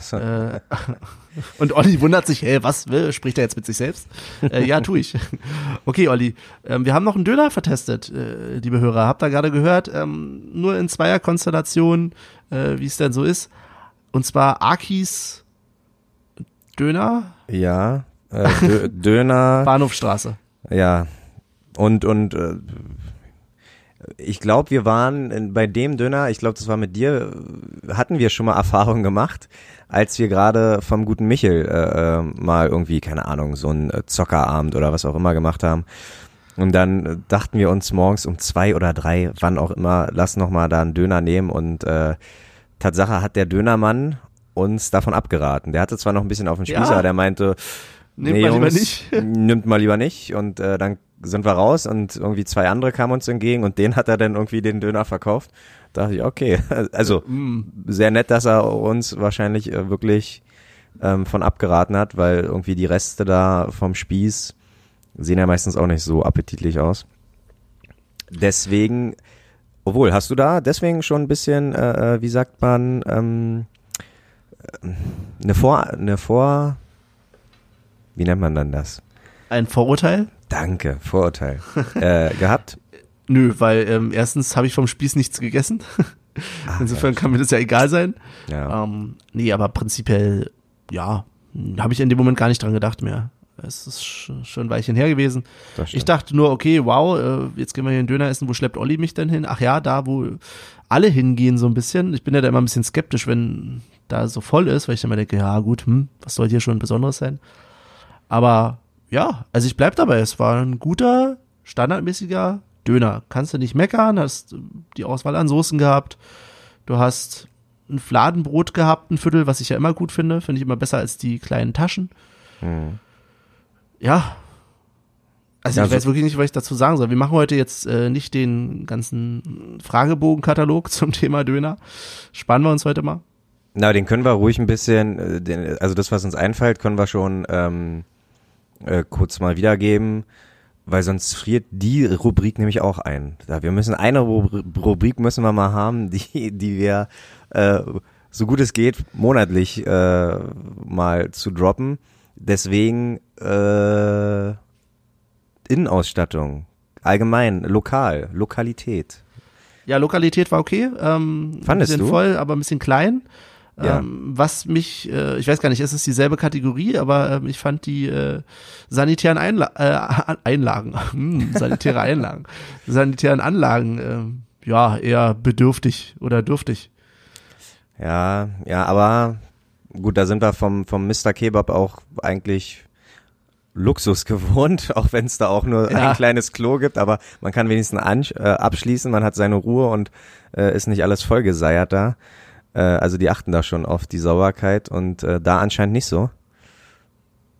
So. Äh, und Olli wundert sich, hey, was, spricht er jetzt mit sich selbst? Äh, ja, tu ich. Okay, Olli, ähm, wir haben noch einen Döner vertestet, äh, liebe Hörer. Habt ihr gerade gehört? Ähm, nur in Zweierkonstellation, äh, wie es denn so ist. Und zwar Akis Döner. Ja, äh, Döner. Bahnhofstraße. Ja. Und, und äh, ich glaube, wir waren bei dem Döner, ich glaube, das war mit dir, hatten wir schon mal Erfahrungen gemacht, als wir gerade vom guten Michel äh, äh mal irgendwie, keine Ahnung, so einen äh, Zockerabend oder was auch immer gemacht haben. Und dann dachten wir uns morgens um zwei oder drei, wann auch immer, lass noch mal da einen Döner nehmen. Und äh, Tatsache hat der Dönermann uns davon abgeraten. Der hatte zwar noch ein bisschen auf dem Spießer, ja. der meinte, Nimmt nee, mal Jungs, lieber nicht. nimmt mal lieber nicht. Und äh, dann sind wir raus und irgendwie zwei andere kamen uns entgegen und den hat er dann irgendwie den Döner verkauft. Da dachte ich, okay, also mm. sehr nett, dass er uns wahrscheinlich äh, wirklich ähm, von abgeraten hat, weil irgendwie die Reste da vom Spieß sehen ja meistens auch nicht so appetitlich aus. Deswegen, obwohl, hast du da deswegen schon ein bisschen, äh, äh wie sagt man, ähm, äh, eine Vor, eine Vor, wie nennt man dann das? Ein Vorurteil? Danke, Vorurteil. äh, gehabt? Nö, weil ähm, erstens habe ich vom Spieß nichts gegessen. Ach, Insofern ja, kann mir das ja egal sein. Ja. Ähm, nee, aber prinzipiell ja, habe ich in dem Moment gar nicht dran gedacht mehr. Es ist sch- schon ein Weilchen her gewesen. Ich dachte nur, okay, wow, äh, jetzt gehen wir hier einen Döner essen. Wo schleppt Olli mich denn hin? Ach ja, da, wo alle hingehen so ein bisschen. Ich bin ja da immer ein bisschen skeptisch, wenn da so voll ist, weil ich dann immer denke, ja gut, hm, was soll hier schon Besonderes sein? Aber ja, also ich bleib dabei. Es war ein guter, standardmäßiger Döner. Kannst du nicht meckern, hast die Auswahl an Soßen gehabt. Du hast ein Fladenbrot gehabt, ein Viertel, was ich ja immer gut finde. Finde ich immer besser als die kleinen Taschen. Hm. Ja. Also Ja, ich so- weiß wirklich nicht, was ich dazu sagen soll. Wir machen heute jetzt äh, nicht den ganzen Fragebogenkatalog zum Thema Döner. Spannen wir uns heute mal. Na, den können wir ruhig ein bisschen, äh, also das, was uns einfällt, können wir schon ähm, äh, kurz mal wiedergeben, weil sonst friert die Rubrik nämlich auch ein. Wir müssen eine Ru- Rubrik müssen wir mal haben, die, die wir äh, so gut es geht monatlich äh, mal zu droppen. Deswegen äh, Innenausstattung, allgemein, lokal, Lokalität. Ja, Lokalität war okay. Ähm, Fandest ein bisschen du? voll, aber ein bisschen klein. Ja. Ähm, was mich, äh, ich weiß gar nicht, ist es dieselbe Kategorie, aber ähm, ich fand die äh, sanitären Einla äh, Einlagen, hm, sanitäre Einlagen, sanitären Anlagen, ähm, ja, eher bedürftig oder dürftig. Ja, ja, aber gut, da sind wir vom, vom Mr. Kebab auch eigentlich Luxus gewohnt, auch wenn es da auch nur Ja. ein kleines Klo gibt, aber man kann wenigstens an, äh, abschließen, man hat seine Ruhe und äh, ist nicht alles vollgeseiert da. Äh, also die achten da schon auf die Sauberkeit und äh, da anscheinend nicht so.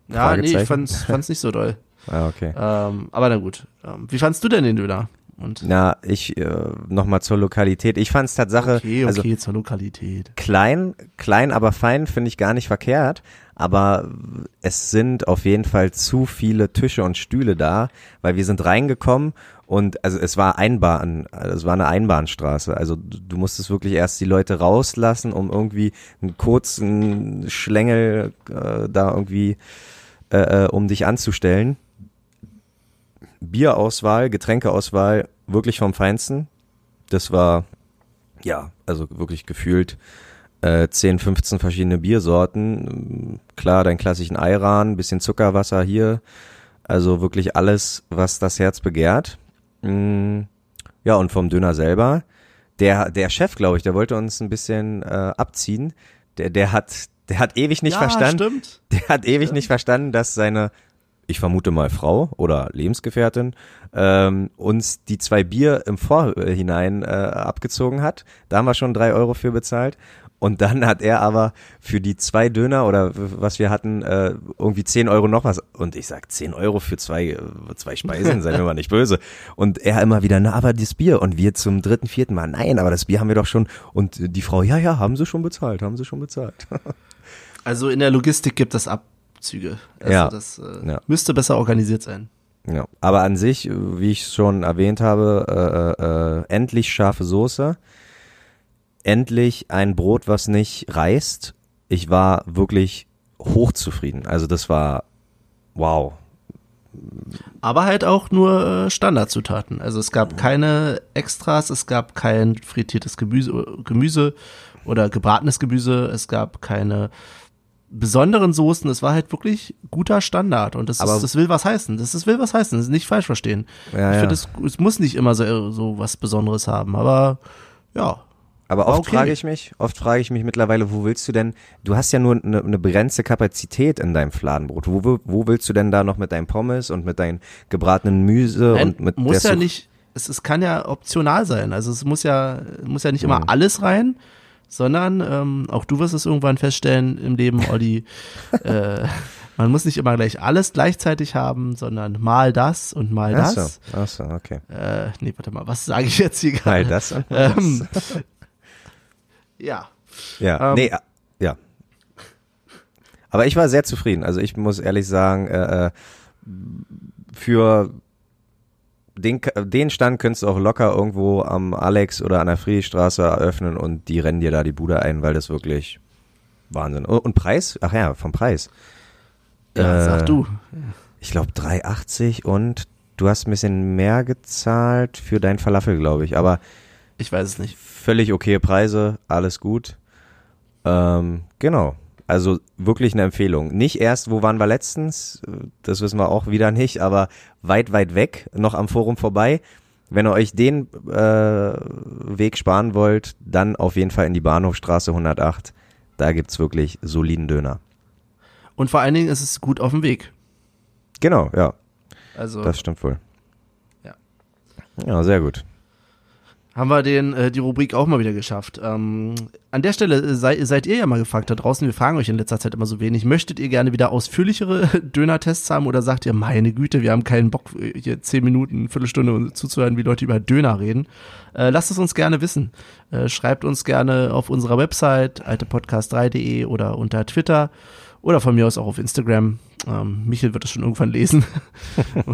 Ja, nee, ich fand's, fand's nicht so doll. Ah, okay. Ähm, aber na gut. Ähm, wie fandst du denn den Döner? Und Na, ich äh, nochmal zur Lokalität. Ich fand es Tatsache, okay, okay, also zur Lokalität. klein, klein, aber fein finde ich gar nicht verkehrt. Aber es sind auf jeden Fall zu viele Tische und Stühle da, weil wir sind reingekommen und also es war Einbahn, es war eine Einbahnstraße. Also du du musstest wirklich erst die Leute rauslassen, um irgendwie einen kurzen Schlängel äh, da irgendwie äh, äh, um dich anzustellen. Bierauswahl, Getränkeauswahl, wirklich vom Feinsten. Das war, ja, also wirklich gefühlt äh, 10, 15 verschiedene Biersorten. Klar, deinen klassischen Ayran, bisschen Zuckerwasser hier. Also wirklich alles, was das Herz begehrt. Mm, Ja, und vom Döner selber. Der, der Chef, glaube ich, der wollte uns ein bisschen äh, abziehen. Der, der hat, der hat ewig nicht ja, verstanden. stimmt. Der hat ewig nicht verstanden, dass seine, ich vermute mal Frau oder Lebensgefährtin, ähm, uns die zwei Bier im Vorhinein äh, abgezogen hat. Da haben wir schon drei Euro für bezahlt. Und dann hat er aber für die zwei Döner oder was wir hatten, äh, irgendwie zehn Euro noch was. Und ich sag, zehn Euro für zwei, äh, zwei Speisen, seien wir mal nicht böse. Und er immer wieder, na, aber das Bier. Und wir zum dritten, vierten Mal, nein, aber das Bier haben wir doch schon. Und die Frau, ja, ja, haben sie schon bezahlt, haben sie schon bezahlt. Also in der Logistik gibt es Abzüge. Also Ja. das äh, Ja. müsste besser organisiert sein. Ja, aber an sich, wie ich schon erwähnt habe, äh, äh, endlich scharfe Soße, endlich ein Brot, was nicht reißt. Ich war wirklich hochzufrieden. Also das war wow. Aber halt auch nur äh, Standardzutaten. Also es gab keine Extras, es gab kein frittiertes Gemüse, Gemüse oder gebratenes Gemüse, es gab keine besonderen Soßen, es war halt wirklich guter Standard und das, ist, das will was heißen. Das ist, will was heißen, das ist nicht falsch verstehen. Ja, ich ja. finde, es, es muss nicht immer so, so was Besonderes haben, aber ja. Aber oft okay. frage ich mich, oft frage ich mich mittlerweile, wo willst du denn, du hast ja nur eine, eine begrenzte Kapazität in deinem Fladenbrot. Wo, wo, willst du denn da noch mit deinem Pommes und mit deinem gebratenen Gemüse Nein, und mit muss ja Such- nicht, es, es kann ja optional sein. Also es muss ja, muss ja nicht immer Mhm. alles rein, sondern ähm, auch du wirst es irgendwann feststellen im Leben, Olli, äh, man muss nicht immer gleich alles gleichzeitig haben, sondern mal das und mal Ach das. so, ach so, okay. Äh, nee, warte mal, was sage ich jetzt hier Mal gerade? das und mal Ähm, ja. Ja, Ähm, nee, äh, ja. Aber ich war sehr zufrieden. Also ich muss ehrlich sagen, äh, äh, für den, den Stand könntest du auch locker irgendwo am Alex oder an der Friedrichstraße eröffnen und die rennen dir da die Bude ein, weil das wirklich Wahnsinn. Und, und Preis? Ach ja, vom Preis. Ja, Äh, sag du. Ich glaube 3,80 und du hast ein bisschen mehr gezahlt für dein Falafel, glaube ich. Aber Ich weiß es nicht. völlig okay Preise, alles gut. Ähm, genau. Also wirklich eine Empfehlung. Nicht erst, wo waren wir letztens? Das wissen wir auch wieder nicht, aber weit, weit weg, noch am Forum vorbei. Wenn ihr euch den äh, Weg sparen wollt, dann auf jeden Fall in die Bahnhofstraße 108. Da gibt's wirklich soliden Döner. Und vor allen Dingen ist es gut auf dem Weg. Genau, ja. Also Das stimmt wohl. Ja. Ja, sehr gut. Haben wir den, äh, die Rubrik auch mal wieder geschafft. Ähm, an der Stelle äh, sei, seid ihr ja mal gefragt da draußen, wir fragen euch in letzter Zeit immer so wenig. Möchtet ihr gerne wieder ausführlichere Döner-Tests haben oder sagt ihr, meine Güte, wir haben keinen Bock, äh, hier zehn Minuten, Viertelstunde zuzuhören, wie Leute über Döner reden? Äh, lasst es uns gerne wissen. Äh, schreibt uns gerne auf unserer Website, altepodcast3.de oder unter Twitter oder von mir aus auch auf Instagram. Ähm, Michel wird es schon irgendwann lesen.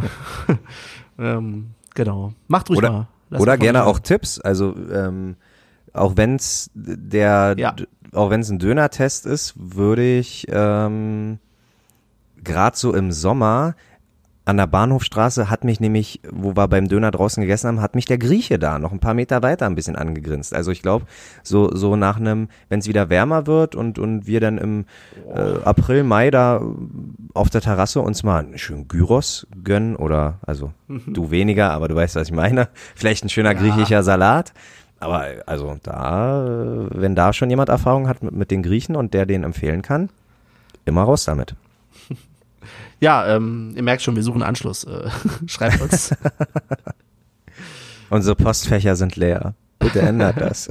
ähm, genau. Macht ruhig Oder- mal. Oder gerne auch Tipps. Also ähm, auch wenn's der, Ja. auch wenn's ein Döner-Test ist, würde ich ähm, gerade so im Sommer an der Bahnhofstraße hat mich nämlich, wo wir beim Döner draußen gegessen haben, hat mich der Grieche da noch ein paar Meter weiter ein bisschen angegrinst. Also ich glaube, so so nach einem, wenn es wieder wärmer wird und und wir dann im äh, April, Mai da auf der Terrasse uns mal einen schönen Gyros gönnen oder also du weniger, aber du weißt, was ich meine. Vielleicht ein schöner griechischer Salat. Aber also da, wenn da schon jemand Erfahrung hat mit, mit den Griechen und der den empfehlen kann, immer raus damit. Ja, ähm, ihr merkt schon, wir suchen Anschluss. Äh, schreibt uns. Unsere Postfächer sind leer. Bitte ändert das.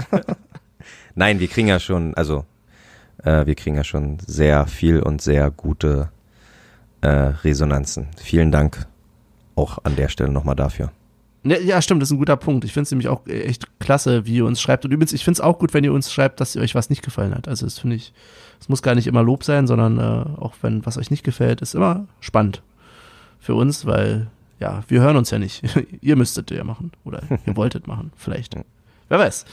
Nein, wir kriegen ja schon, also äh, wir kriegen ja schon sehr viel und sehr gute äh, Resonanzen. Vielen Dank auch an der Stelle nochmal dafür. Ne, ja, stimmt, das ist ein guter Punkt. Ich finde es nämlich auch echt klasse, wie ihr uns schreibt. Und übrigens, ich finde es auch gut, wenn ihr uns schreibt, dass euch was nicht gefallen hat. Also das finde ich, es muss gar nicht immer Lob sein, sondern äh, auch wenn was euch nicht gefällt, ist immer spannend für uns, weil ja, wir hören uns ja nicht. ihr müsstet ja machen oder ihr wolltet machen, vielleicht. Wer weiß.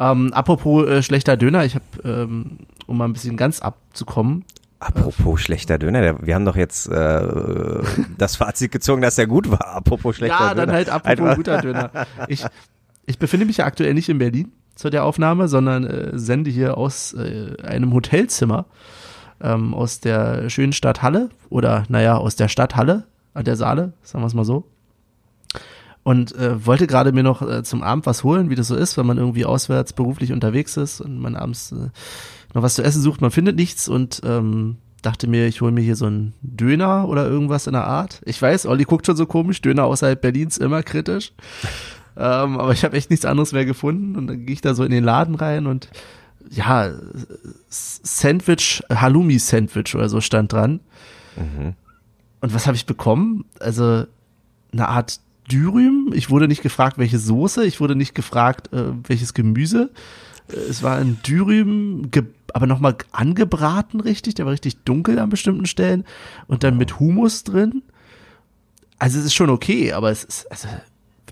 Ähm, apropos äh, schlechter Döner, ich habe, ähm, um mal ein bisschen ganz abzukommen, Apropos schlechter Döner, der, wir haben doch jetzt äh, das Fazit gezogen, dass er gut war. Apropos schlechter ja, Döner. dann halt apropos guter Döner. Ich, ich befinde mich ja aktuell nicht in Berlin zu der Aufnahme, sondern äh, sende hier aus äh, einem Hotelzimmer ähm, aus der schönen Stadt Halle oder naja, aus der Stadt Halle an der Saale, sagen wir es mal so. Und äh, wollte gerade mir noch äh, zum Abend was holen, wie das so ist, wenn man irgendwie auswärts beruflich unterwegs ist und man abends äh, noch was zu essen sucht, man findet nichts und ähm, dachte mir, ich hole mir hier so einen Döner oder irgendwas in der Art. Ich weiß, Olli guckt schon so komisch, Döner außerhalb Berlins immer kritisch. Ähm, aber ich habe echt nichts anderes mehr gefunden und dann gehe ich da so in den Laden rein und ja, Sandwich, Halloumi-Sandwich oder so stand dran. Und was habe ich bekommen? Also eine Art Dürüm. Ich wurde nicht gefragt, welche Soße. Ich wurde nicht gefragt, äh, welches Gemüse. Äh, Es war ein Dürüm, aber nochmal angebraten richtig. Der war richtig dunkel an bestimmten Stellen. Und dann mit Humus drin. Also es ist schon okay, aber es ist, also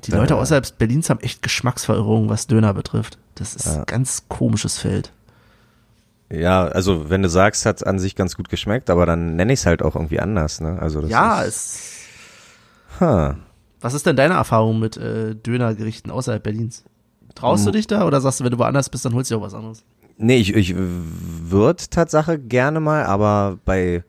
die Leute außerhalb Berlins haben echt Geschmacksverirrungen, was Döner betrifft. Das ist ein ganz komisches Feld. Ja, also wenn du sagst, hat an sich ganz gut geschmeckt, aber dann nenne ich es halt auch irgendwie anders. Ne? Also das Ja, ist, es. Huh. Was ist denn deine Erfahrung mit äh, Dönergerichten außerhalb Berlins? Traust du dich da oder sagst du, wenn du woanders bist, dann holst du dir auch was anderes? Nee, ich, ich würde Tatsache gerne mal, aber bei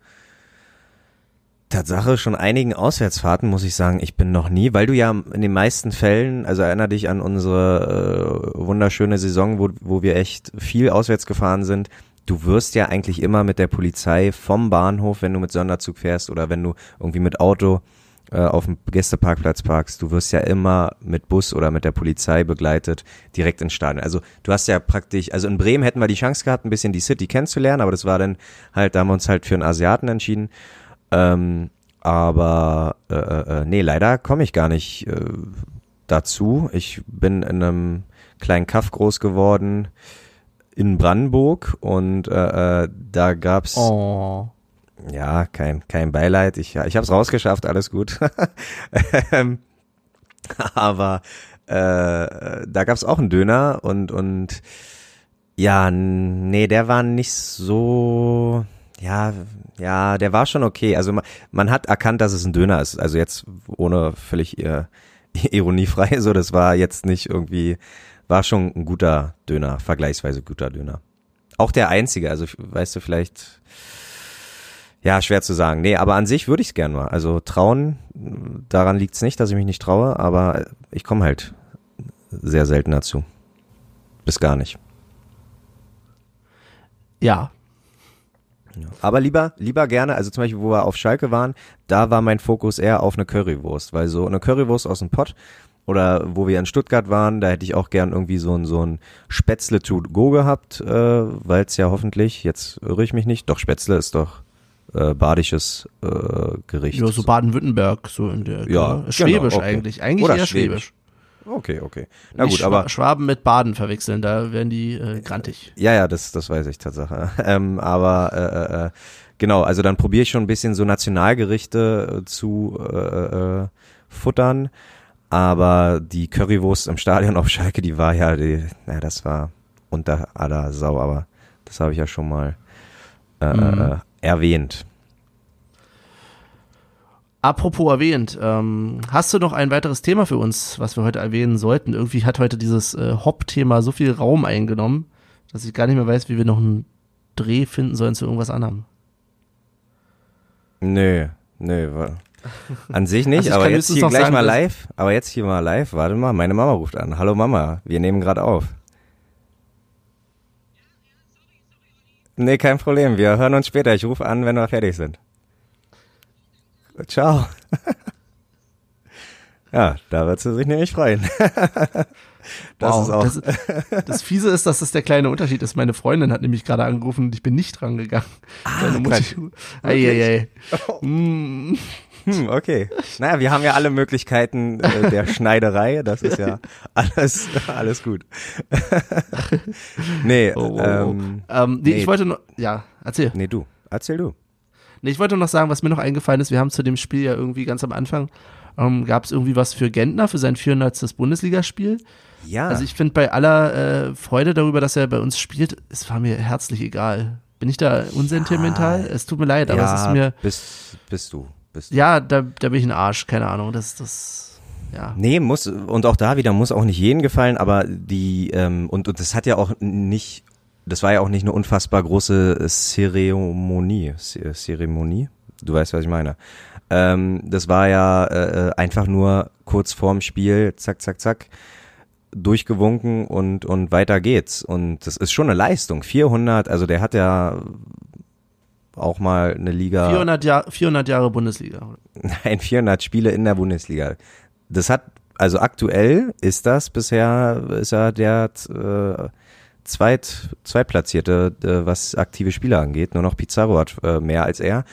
Tatsache schon einigen Auswärtsfahrten muss ich sagen, ich bin noch nie, weil du ja in den meisten Fällen, also erinner dich an unsere äh, wunderschöne Saison, wo, wo wir echt viel auswärts gefahren sind. Du wirst ja eigentlich immer mit der Polizei vom Bahnhof, wenn du mit Sonderzug fährst oder wenn du irgendwie mit Auto äh, auf dem Gästeparkplatz parkst, du wirst ja immer mit Bus oder mit der Polizei begleitet direkt ins Stadion. Also du hast ja praktisch, also in Bremen hätten wir die Chance gehabt, ein bisschen die City kennenzulernen, aber das war dann halt, da haben wir uns halt für einen Asiaten entschieden. Ähm, aber äh, äh, nee, leider komme ich gar nicht äh, dazu. Ich bin in einem kleinen Kaff groß geworden in Brandenburg und äh, äh, da gab's Oh. ja, kein, kein Beileid. Ich, ja, ich habe es rausgeschafft, alles gut. ähm, aber äh, da gab's auch einen Döner und und ja, nee, der war nicht so. Ja, ja, der war schon okay. Also man, man hat erkannt, dass es ein Döner ist. Also jetzt ohne völlig äh, ironiefrei, so das war jetzt nicht irgendwie, war schon ein guter Döner, vergleichsweise guter Döner. Auch der einzige, also weißt du, vielleicht, ja, schwer zu sagen. Nee, aber an sich würde ich es gern mal. Also trauen, daran liegt es nicht, dass ich mich nicht traue, aber ich komme halt sehr selten dazu. Bis gar nicht. Ja. Aber lieber, lieber gerne, also zum Beispiel, wo wir auf Schalke waren, da war mein Fokus eher auf eine Currywurst, weil so eine Currywurst aus dem Pott oder wo wir in Stuttgart waren, da hätte ich auch gern irgendwie so ein, so ein Spätzle to go gehabt, äh, weil es ja hoffentlich, jetzt irre ich mich nicht, doch Spätzle ist doch äh, badisches äh, Gericht. Ja, so Baden-Württemberg, so in der Ja, genau. Schwäbisch okay. eigentlich. Eigentlich Oder eher Schwäbisch. Schwäbisch. Okay, okay. Na Nicht gut, aber Schwaben mit Baden verwechseln, da werden die äh, grantig. Ja, ja, das, das weiß ich Tatsache. Ähm, aber äh, äh, genau, also dann probiere ich schon ein bisschen so Nationalgerichte äh, zu äh, äh, futtern. Aber die Currywurst im Stadion auf Schalke, die war ja, die, na, das war unter aller Sau, aber das habe ich ja schon mal äh, Mhm. äh, erwähnt. Apropos erwähnt, ähm, hast du noch ein weiteres Thema für uns, was wir heute erwähnen sollten? Irgendwie hat heute dieses äh, Hop-Thema so viel Raum eingenommen, dass ich gar nicht mehr weiß, wie wir noch einen Dreh finden sollen zu irgendwas anderem. Nö, nö, an sich nicht, Also aber jetzt hier gleich sagen, mal live, aber jetzt hier mal live, warte mal, meine Mama ruft an. Hallo Mama, wir nehmen gerade auf. Nee, kein Problem, wir hören uns später. Ich rufe an, wenn wir fertig sind. Ciao. ja, da wird sie sich nämlich freuen. das ist auch. Das, das Fiese ist, dass das der kleine Unterschied ist. Meine Freundin hat nämlich gerade angerufen und ich bin nicht rangegangen. Mutti. Eieiei. Mm. Hm, okay. Naja, wir haben ja alle Möglichkeiten äh, der Schneiderei. Das ist ja alles, alles gut. nee, Oh, oh, oh. ähm, Ähm, nee, nee. ich wollte nur, ja, erzähl. nee, du. Erzähl du. Nee, ich wollte noch sagen, was mir noch eingefallen ist, wir haben zu dem Spiel ja irgendwie ganz am Anfang, ähm, gab es irgendwie was für Gentner, für sein 400. Bundesligaspiel. Ja. Also ich finde bei aller äh, Freude darüber, dass er bei uns spielt, es war mir herzlich egal. Bin ich da unsentimental? Es tut mir leid, aber ja, es ist mir, bist, bist du. Bist du. ja, da, da bin ich ein Arsch, keine Ahnung, das, das, ja. Nee, muss, und auch da wieder muss auch nicht jedem gefallen, aber die, ähm, und, und das hat ja auch nicht, das war ja auch nicht eine unfassbar große Zeremonie, Se- Zeremonie, du weißt, was ich meine. Ähm, das war ja äh, einfach nur kurz vorm Spiel, zack, zack, zack, durchgewunken und, und weiter geht's. Und das ist schon eine Leistung. 400, also der hat ja auch mal eine Liga. 400, Jahr, 400 Jahre Bundesliga. Nein, 400 Spiele in der Bundesliga. Das hat, also aktuell ist das bisher, ist er der äh, zweit, zweitplatzierte, äh, was aktive Spieler angeht. Nur noch Pizarro hat äh, mehr als er.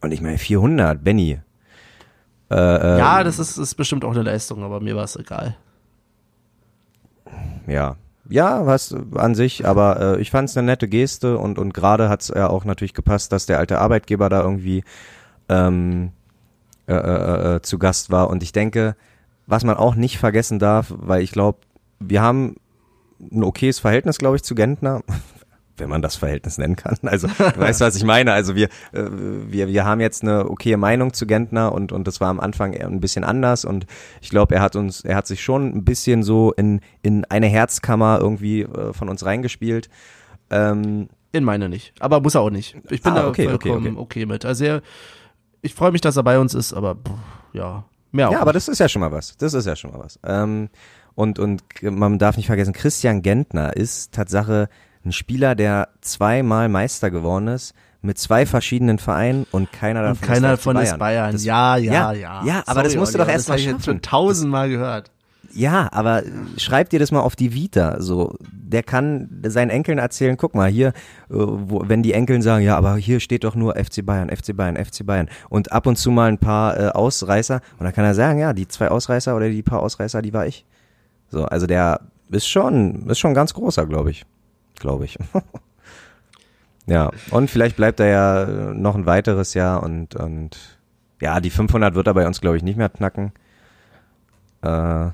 Und ich meine 400, Benny. Äh, äh, Ja, das ist, ist bestimmt auch eine Leistung, aber mir war es egal. Ja. Ja, was an sich, aber äh, ich fand es eine nette Geste und, und gerade hat es ja auch natürlich gepasst, dass der alte Arbeitgeber da irgendwie ähm, äh, äh, äh, zu Gast war. Und ich denke, was man auch nicht vergessen darf, weil ich glaube, wir haben ein okayes Verhältnis, glaube ich, zu Gentner. Wenn man das Verhältnis nennen kann. Also, du weißt, was ich meine. Also wir, äh, wir, wir haben jetzt eine okaye Meinung zu Gentner und, und das war am Anfang eher ein bisschen anders und ich glaube, er hat uns, er hat sich schon ein bisschen so in, in eine Herzkammer irgendwie äh, von uns reingespielt. Ähm, In meine nicht. Aber muss er auch nicht. Ich bin Ah, da okay, okay, vollkommen okay, okay. mit. Also er, ich freue mich, dass er bei uns ist, aber pff, ja, mehr auch. Ja, aber nicht. das ist ja schon mal was. Das ist ja schon mal was. Ähm, und, und man darf nicht vergessen, Christian Gentner ist Tatsache ein Spieler, der zweimal Meister geworden ist, mit zwei verschiedenen Vereinen und keiner davon Und keiner ist der FC von ist Bayern. Das, ja, ja, ja, ja. ja, aber das musst du Olli, doch erst das hab mal ich jetzt schon schaffen. tausendmal gehört. Ja, aber schreib dir das mal auf die Vita. So, der kann seinen Enkeln erzählen. Guck mal hier, äh, wo, wenn die Enkeln sagen, ja, aber hier steht doch nur FC Bayern, FC Bayern, FC Bayern und ab und zu mal ein paar äh, Ausreißer und dann kann er sagen, ja, die zwei Ausreißer oder die paar Ausreißer, die war ich. So, also der ist schon, ist schon ganz großer, glaube ich, glaube ich. ja, und vielleicht bleibt er ja noch ein weiteres Jahr und und ja, die 500 wird er bei uns, glaube ich, nicht mehr knacken. Äh, ja.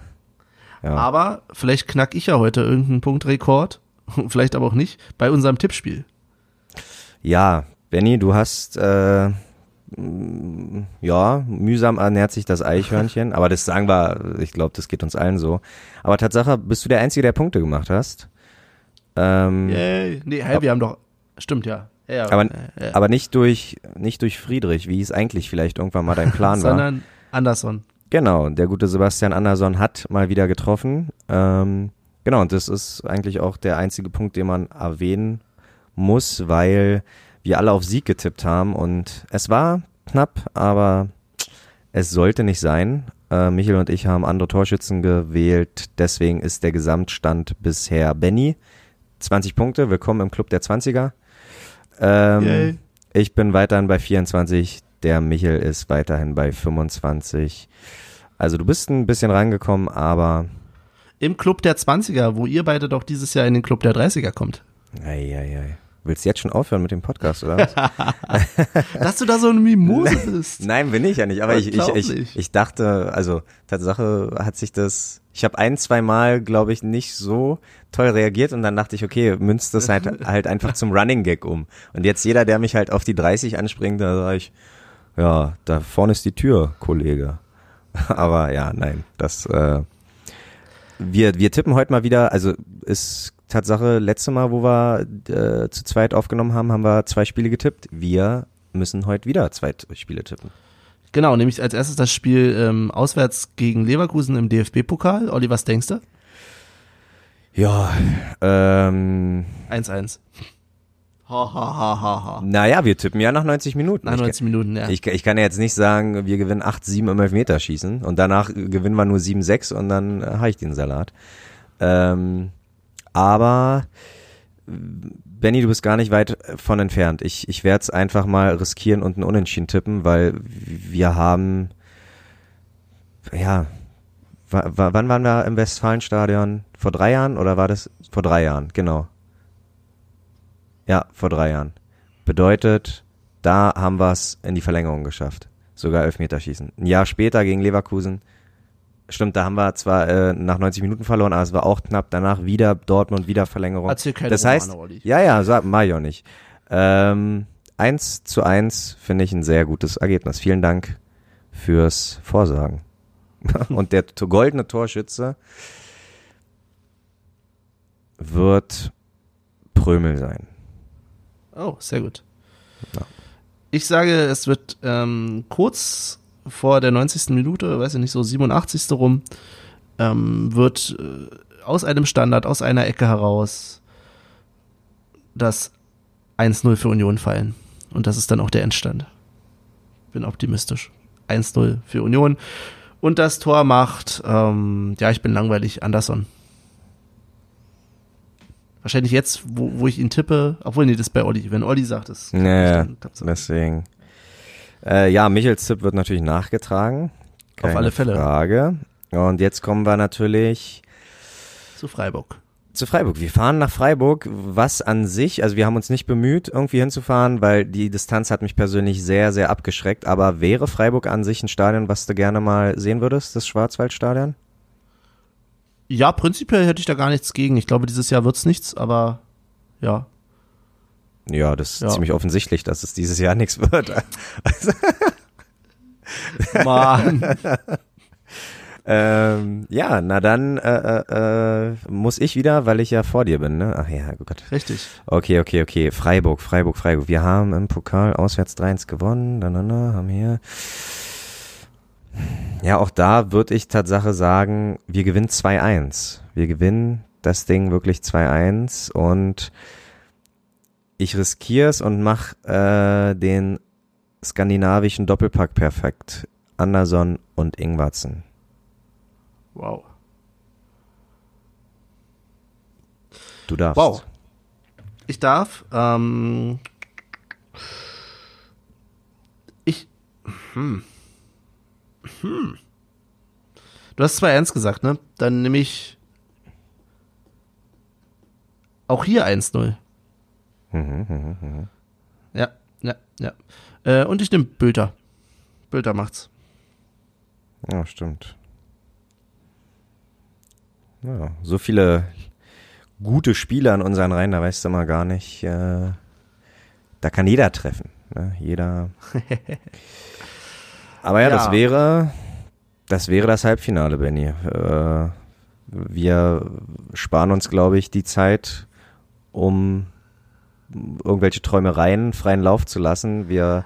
Aber vielleicht knack ich ja heute irgendeinen Punktrekord. vielleicht aber auch nicht. Bei unserem Tippspiel. Ja, Benny, du hast äh, ja mühsam ernährt sich das Eichhörnchen, aber das sagen wir, ich glaube, das geht uns allen so. Aber Tatsache, bist du der Einzige, der Punkte gemacht hast. Ähm, Yay. Nee, hey, wir haben doch. Stimmt, ja. ja, aber, ja, aber nicht durch, nicht durch Friedrich, wie es eigentlich vielleicht irgendwann mal dein Plan war. Sondern Anderson. Genau, der gute Sebastian Andersson hat mal wieder getroffen. Ähm, genau, und das ist eigentlich auch der einzige Punkt, den man erwähnen muss, weil wir alle auf Sieg getippt haben und es war knapp, aber es sollte nicht sein. Äh, Michael und ich haben andere Torschützen gewählt, deswegen ist der Gesamtstand bisher Benny. 20 Punkte, willkommen im Club der 20er. Ähm, ich bin weiterhin bei 24, der Michael ist weiterhin bei 25. Also du bist ein bisschen reingekommen, aber Im Club der 20er, wo ihr beide doch dieses Jahr in den Club der 30er kommt. ei, ei, ei. Willst du jetzt schon aufhören mit dem Podcast, oder was? Dass du da so eine Mimose bist. Nein, bin ich ja nicht, aber ich, ich, ich, ich dachte, also Tatsache hat sich das, ich habe ein, zwei Mal, glaube ich, nicht so toll reagiert und dann dachte ich, okay, münzt das halt, halt einfach zum Running Gag um. Und jetzt jeder, der mich halt auf die 30 anspringt, da sage ich, ja, da vorne ist die Tür, Kollege. Aber ja, nein, das, äh, wir, wir tippen heute mal wieder, also ist Tatsache, letzte Mal, wo wir äh, zu zweit aufgenommen haben, haben wir zwei Spiele getippt. Wir müssen heute wieder zwei Spiele tippen. Genau, nämlich als erstes das Spiel ähm, auswärts gegen Leverkusen im DFB-Pokal. Olli, was denkst du? Ja, ähm, 1-1. Ha, ha, ha, ha, ha. naja, wir tippen ja nach 90 Minuten. Nach Ich 90 Minuten, ja. Ich, ich kann ja jetzt nicht sagen, wir gewinnen 8-7 im Elfmeterschießen und danach gewinnen wir nur 7-6 und dann äh, habe ich den Salat. Ähm, aber Benny, du bist gar nicht weit von entfernt. Ich, ich werde es einfach mal riskieren und einen Unentschieden tippen, weil wir haben, ja, wa- wa- wann waren wir im Westfalenstadion? Vor drei Jahren oder war das vor drei Jahren? Genau. Ja, vor drei Jahren. Bedeutet, da haben wir es in die Verlängerung geschafft. Sogar Elfmeterschießen. Ein Jahr später gegen Leverkusen. Stimmt, da haben wir zwar äh, nach 90 Minuten verloren, aber es war auch knapp. Danach wieder Dortmund, wieder Verlängerung. Erzähl keine das Romane, heißt, Olli. ja, ja, sag, mach ich auch nicht. Ähm, 1 zu 1 finde ich ein sehr gutes Ergebnis. Vielen Dank fürs Vorsagen. Und der goldene Torschütze wird Prömel sein. Oh, sehr gut. Ja. Ich sage, es wird ähm, kurz vor der 90. Minute, weiß ich nicht, so 87. rum, ähm, wird äh, aus einem Standard, aus einer Ecke heraus das 1-0 für Union fallen. Und das ist dann auch der Endstand. Bin optimistisch. 1-0 für Union. Und das Tor macht, ähm, ja, ich bin langweilig, Anderson. Wahrscheinlich jetzt, wo, wo ich ihn tippe, obwohl, nee, das ist bei Olli. Wenn Olli sagt, das klappt Ja, nicht, ja, dann klappt's auch. deswegen. Äh, ja, Michels Tipp wird natürlich nachgetragen. Keine alle Fälle. Frage. Und jetzt kommen wir natürlich zu Freiburg. zu Freiburg. Wir fahren nach Freiburg, was an sich, also wir haben uns nicht bemüht, irgendwie hinzufahren, weil die Distanz hat mich persönlich sehr, sehr abgeschreckt. Aber wäre Freiburg an sich ein Stadion, was du gerne mal sehen würdest, das Schwarzwaldstadion? Ja, prinzipiell hätte ich da gar nichts gegen. Ich glaube, dieses Jahr wird's nichts, aber ja. Ja, das ist Ja. ziemlich offensichtlich, dass es dieses Jahr nichts wird. Mann. ähm, ja, na dann äh, äh, äh, muss ich wieder, weil ich ja vor dir bin, ne? Ach ja, oh Gott. Richtig. Okay, okay, okay. Freiburg, Freiburg, Freiburg. Wir haben im Pokal auswärts 3-1 gewonnen. Da, da, da, haben hier. Ja, auch da würde ich Tatsache sagen, wir gewinnen 2-1. Wir gewinnen das Ding wirklich 2-1 und ich riskiere es und mach äh, den skandinavischen Doppelpack perfekt. Anderson und Ingwarzen. Wow. Du darfst. Wow. Ich darf. Ähm, ich. Hm. Hm. Du hast 2-1 gesagt, ne? Dann nehme ich auch hier 1-0. Mhm. Ja, ja, ja. Äh, und ich nehme Bülter. Bülter macht's. Ja, stimmt. Ja, so viele gute Spieler in unseren Reihen, da weißt du mal gar nicht, äh, da kann jeder treffen. Ne? Jeder. Aber ja, das Ja. wäre, das wäre das Halbfinale, Benny. Äh, wir sparen uns, glaube ich, die Zeit um irgendwelche Träumereien freien Lauf zu lassen. Wir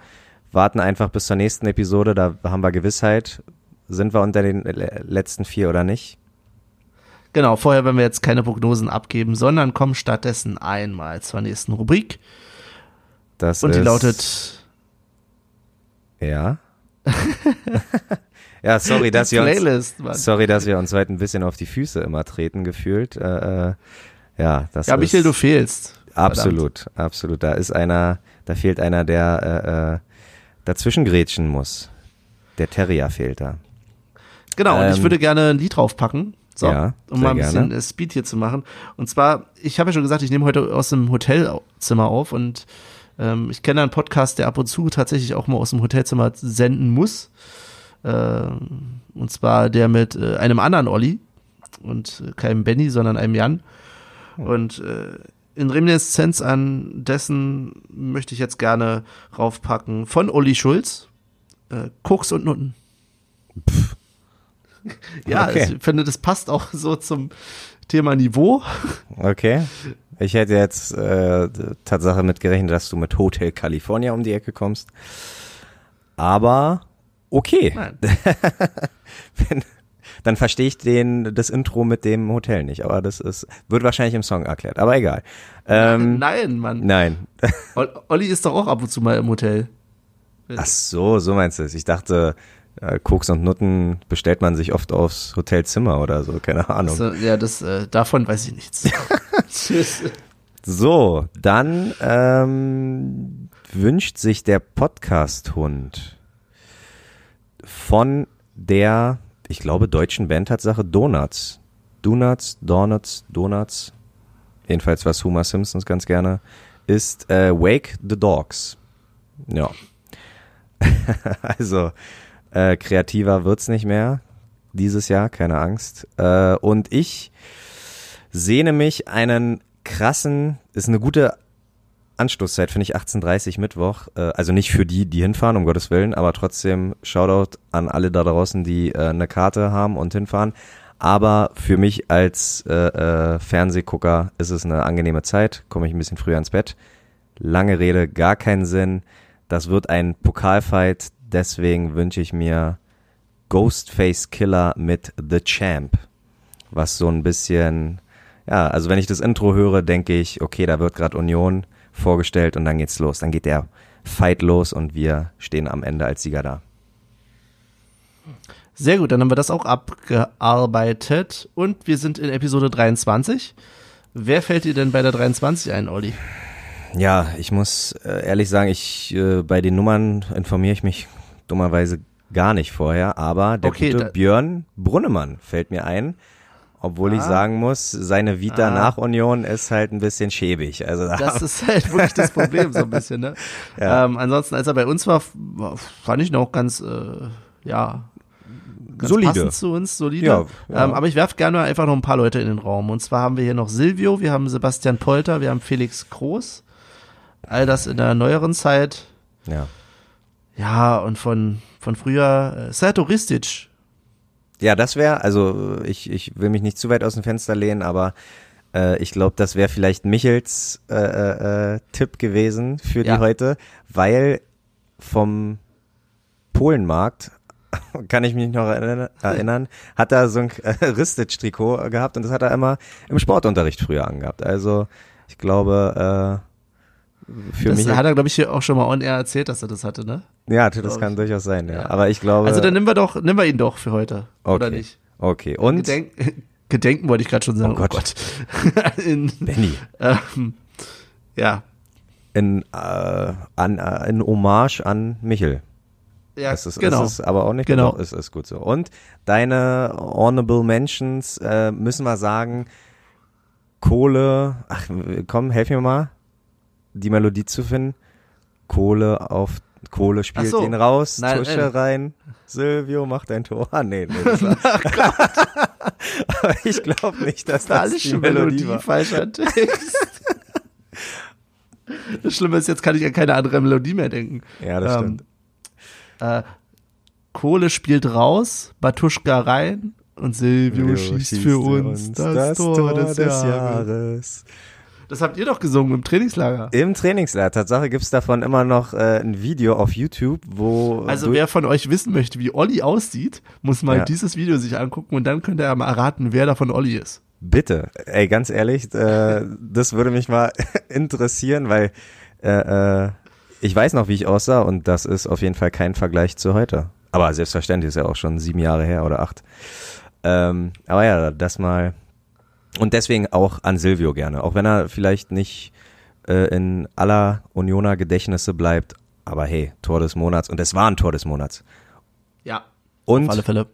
warten einfach bis zur nächsten Episode, da haben wir Gewissheit, sind wir unter den letzten vier oder nicht. Genau, vorher werden wir jetzt keine Prognosen abgeben, sondern kommen stattdessen einmal zur nächsten Rubrik. Das Und die lautet Ja. ja, sorry, dass wir uns, Playlist. Mann. sorry, dass wir uns heute ein bisschen auf die Füße immer treten gefühlt. Äh, äh, ja, das Ja, Michael, du fehlst. Absolut, absolut. Da ist einer, da fehlt einer, der äh, äh, dazwischen grätschen muss. Der Terrier fehlt da. Genau, und ich Ähm, würde gerne ein Lied draufpacken. So, Ja, um mal ein bisschen gerne. äh, Speed hier zu machen. Und zwar, ich habe ja schon gesagt, ich nehme heute aus dem Hotelzimmer auf und ähm, ich kenne einen Podcast, der ab und zu tatsächlich auch mal aus dem Hotelzimmer senden muss. Ähm, und zwar der mit äh, einem anderen Olli und äh, keinem Benny, sondern einem Jan. Und äh, in Reminiszenz an dessen möchte ich jetzt gerne raufpacken von Olli Schulz, äh, Koks und Nutten. Ja, Okay. ich finde, das passt auch so zum Thema Niveau. Okay. Ich hätte jetzt äh, Tatsache mitgerechnet, dass du mit Hotel California um die Ecke kommst. Aber okay. Nein. Wenn, dann verstehe ich den, das Intro mit dem Hotel nicht. Aber das ist, wird wahrscheinlich im Song erklärt. Aber egal. Ähm, Nein, Mann. nein. Ol- Olli ist doch auch ab und zu mal im Hotel. Ach so, so meinst du es. Ich dachte, äh, Koks und Nutten bestellt man sich oft aufs Hotelzimmer oder so. Keine Ahnung. So, ja, das, äh, davon weiß ich nichts. Tschüss. So, dann ähm, wünscht sich der Podcast-Hund von der, ich glaube, deutschen Band Tatsache Donuts. Donuts, Donuts, Donuts. Jedenfalls was Homer Simpsons ganz gerne ist äh, Wake the Dogs. Ja. also äh, kreativer wird's nicht mehr dieses Jahr, keine Angst. Äh, und ich sehne mich einen krassen, ist eine gute Anstoßzeit, finde ich, 18.30 Mittwoch. Äh, also nicht für die, die hinfahren, um Gottes Willen, aber trotzdem Shoutout an alle da draußen, die äh, eine Karte haben und hinfahren. Aber für mich als äh, äh, Fernsehgucker ist es eine angenehme Zeit, komme ich ein bisschen früher ins Bett. Lange Rede, gar keinen Sinn. Das wird ein Pokalfight, deswegen wünsche ich mir Ghostface Killer mit The Champ. Was so ein bisschen, ja, also wenn ich das Intro höre, denke ich, okay, da wird gerade Union vorgestellt und dann geht's los. Dann geht der Fight los und wir stehen am Ende als Sieger da. Sehr gut, dann haben wir das auch abgearbeitet und wir sind in Episode 23. Wer fällt dir denn bei der 23 ein, Olli? Ja, ich muss äh, ehrlich sagen, ich äh, bei den Nummern informiere ich mich dummerweise gar nicht vorher, aber der Okay, gute Björn Brunnemann fällt mir ein. Obwohl ich Ah. sagen muss, seine Vita Ah. nach Union ist halt ein bisschen schäbig. Also da, Das ist halt wirklich das Problem so ein bisschen, ne? Ja. Ähm, ansonsten, als er bei uns war, war- fand ich noch ganz, äh, ja, ganz Solide. passend zu uns, solide. Ja, ja. Ähm, aber ich werfe gerne einfach noch ein paar Leute in den Raum. Und zwar haben wir hier noch Silvio, wir haben Sebastian Polter, wir haben Felix Groß. All das in der neueren Zeit. ja. Ja, und von, von früher, äh, Serto Ristic. Ja, das wäre, also ich, ich will mich nicht zu weit aus dem Fenster lehnen, aber äh, ich glaube, das wäre vielleicht Michels äh, äh, äh, Tipp gewesen für die Ja. heute, weil vom Polenmarkt, kann ich mich noch erinnern, erinnern hat er so ein äh, Ristic-Trikot gehabt und das hat er immer im Sportunterricht früher angehabt. Also ich glaube, äh, für Das mich, hat er, glaube ich, hier auch schon mal on air erzählt, dass er das hatte, ne? ja, das glaub kann ich. durchaus sein, ja. Ja. Aber ich glaube, Also dann nehmen wir doch, nehmen wir ihn doch für heute. Oder okay. nicht? Okay, und Gedenk, Gedenken wollte ich gerade schon sagen. Oh Gott. in, Benny. ähm, ja. in, äh, an, äh, in Hommage an Michel. Ja, Das ist, genau. ist es aber auch nicht. Genau. Doch, ist, ist gut so. Und deine Honorable Mentions, äh, müssen wir sagen, Kohle, ach komm, helf mir mal, die Melodie zu finden. Kohle auf, Kohle spielt so. ihn raus, Nein, Tusche nein. rein, Silvio macht ein Tor. Ah, nee, nee, das war, aber ich glaube nicht, dass das die Melodie, Melodie, war. falscher Text. das Schlimme ist, jetzt kann ich an keine andere Melodie mehr denken. Ja, das Ähm, stimmt. Äh, Kohle spielt raus, Batuschka rein und Silvio, schießt, für uns, das, Tor, des, Jahres. Das habt ihr doch gesungen im Trainingslager. Im Trainingslager. Tatsache gibt's davon immer noch äh, ein Video auf YouTube, wo. Also wer von euch wissen möchte, wie Olli aussieht, muss mal Ja. dieses Video sich angucken und dann könnt ihr mal erraten, wer davon Olli ist. Bitte, ey, ganz ehrlich, äh, das würde mich mal interessieren, weil äh, äh, ich weiß noch, wie ich aussah und das ist auf jeden Fall kein Vergleich zu heute. Aber selbstverständlich ist ja auch schon sieben Jahre her oder acht. Ähm, aber ja, das mal. Und deswegen auch an Silvio gerne, auch wenn er vielleicht nicht äh, in aller Unioner Gedächtnisse bleibt. Aber hey, Tor des Monats und es war ein Tor des Monats. Ja. Und Auf alle Fälle.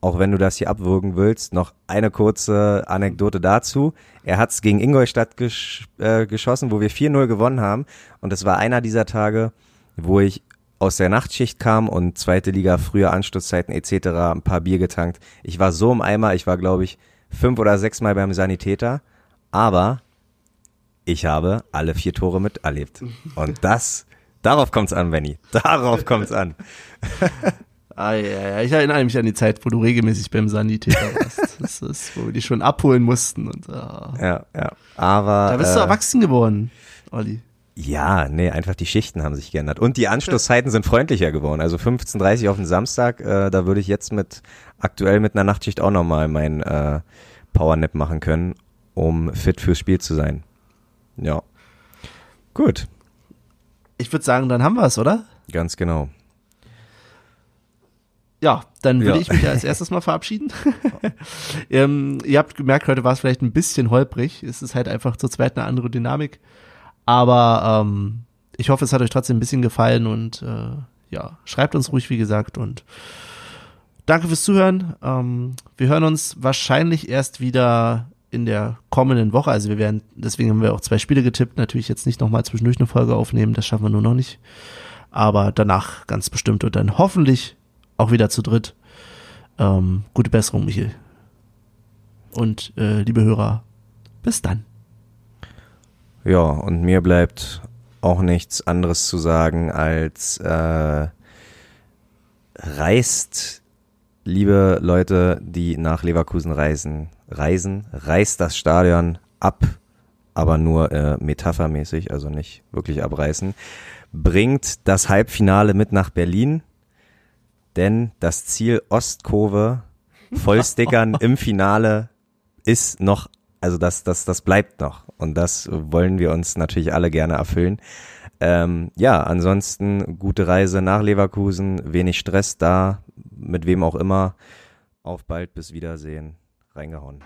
auch wenn du das hier abwürgen willst, noch eine kurze Anekdote dazu. Er hat's gegen Ingolstadt gesch äh, geschossen, wo wir 4-0 gewonnen haben. Und es war einer dieser Tage, wo ich aus der Nachtschicht kam und zweite Liga, frühe Anstoßzeiten etc., ein paar Bier getankt. Ich war so im Eimer, ich war, glaube ich, fünf oder sechs Mal beim Sanitäter. Aber ich habe alle vier Tore miterlebt. Und das, darauf kommt's an, Benny. Darauf kommt's an. Ah, ja, ja. Ich erinnere mich an die Zeit, wo du regelmäßig beim Sanitäter warst. Das ist, wo wir dich schon abholen mussten. Und, ah. Ja, ja. Aber. Da bist du äh, erwachsen geworden, Olli. Ja, nee, einfach die Schichten haben sich geändert. Und die Anschlusszeiten sind freundlicher geworden. Also 15.30 auf den Samstag, äh, da würde ich jetzt mit aktuell mit einer Nachtschicht auch nochmal meinen äh, Powernap machen können, um fit fürs Spiel zu sein. Ja. Gut, Ich würde sagen, dann haben wir es, oder? ganz genau. Ja, dann würde Ja. ich mich als erstes mal verabschieden. ähm, ihr habt gemerkt, heute war es vielleicht ein bisschen holprig. Es ist halt einfach zur zweiten eine andere Dynamik. Aber ähm, ich hoffe, es hat euch trotzdem ein bisschen gefallen und äh, ja, schreibt uns ruhig, wie gesagt. Und danke fürs Zuhören. Ähm, wir hören uns wahrscheinlich erst wieder in der kommenden Woche. Also wir werden, deswegen haben wir auch zwei Spiele getippt. Natürlich jetzt nicht nochmal zwischendurch eine Folge aufnehmen, das schaffen wir nur noch nicht. Aber danach ganz bestimmt und dann hoffentlich auch wieder zu dritt. Ähm, gute Besserung, Michael. Und äh, liebe Hörer, bis dann. Ja, und mir bleibt auch nichts anderes zu sagen als äh, reist, liebe Leute, die nach Leverkusen reisen, reisen, reißt das Stadion ab, aber nur äh, metaphermäßig, also nicht wirklich abreißen. Bringt das Halbfinale mit nach Berlin, denn das Ziel Ostkurve vollstickern im Finale ist noch, also das, das, das bleibt noch. Und das wollen wir uns natürlich alle gerne erfüllen. Ähm, ja, ansonsten gute Reise nach Leverkusen, wenig Stress da, mit wem auch immer. Auf bald, bis Wiedersehen. Reingehauen.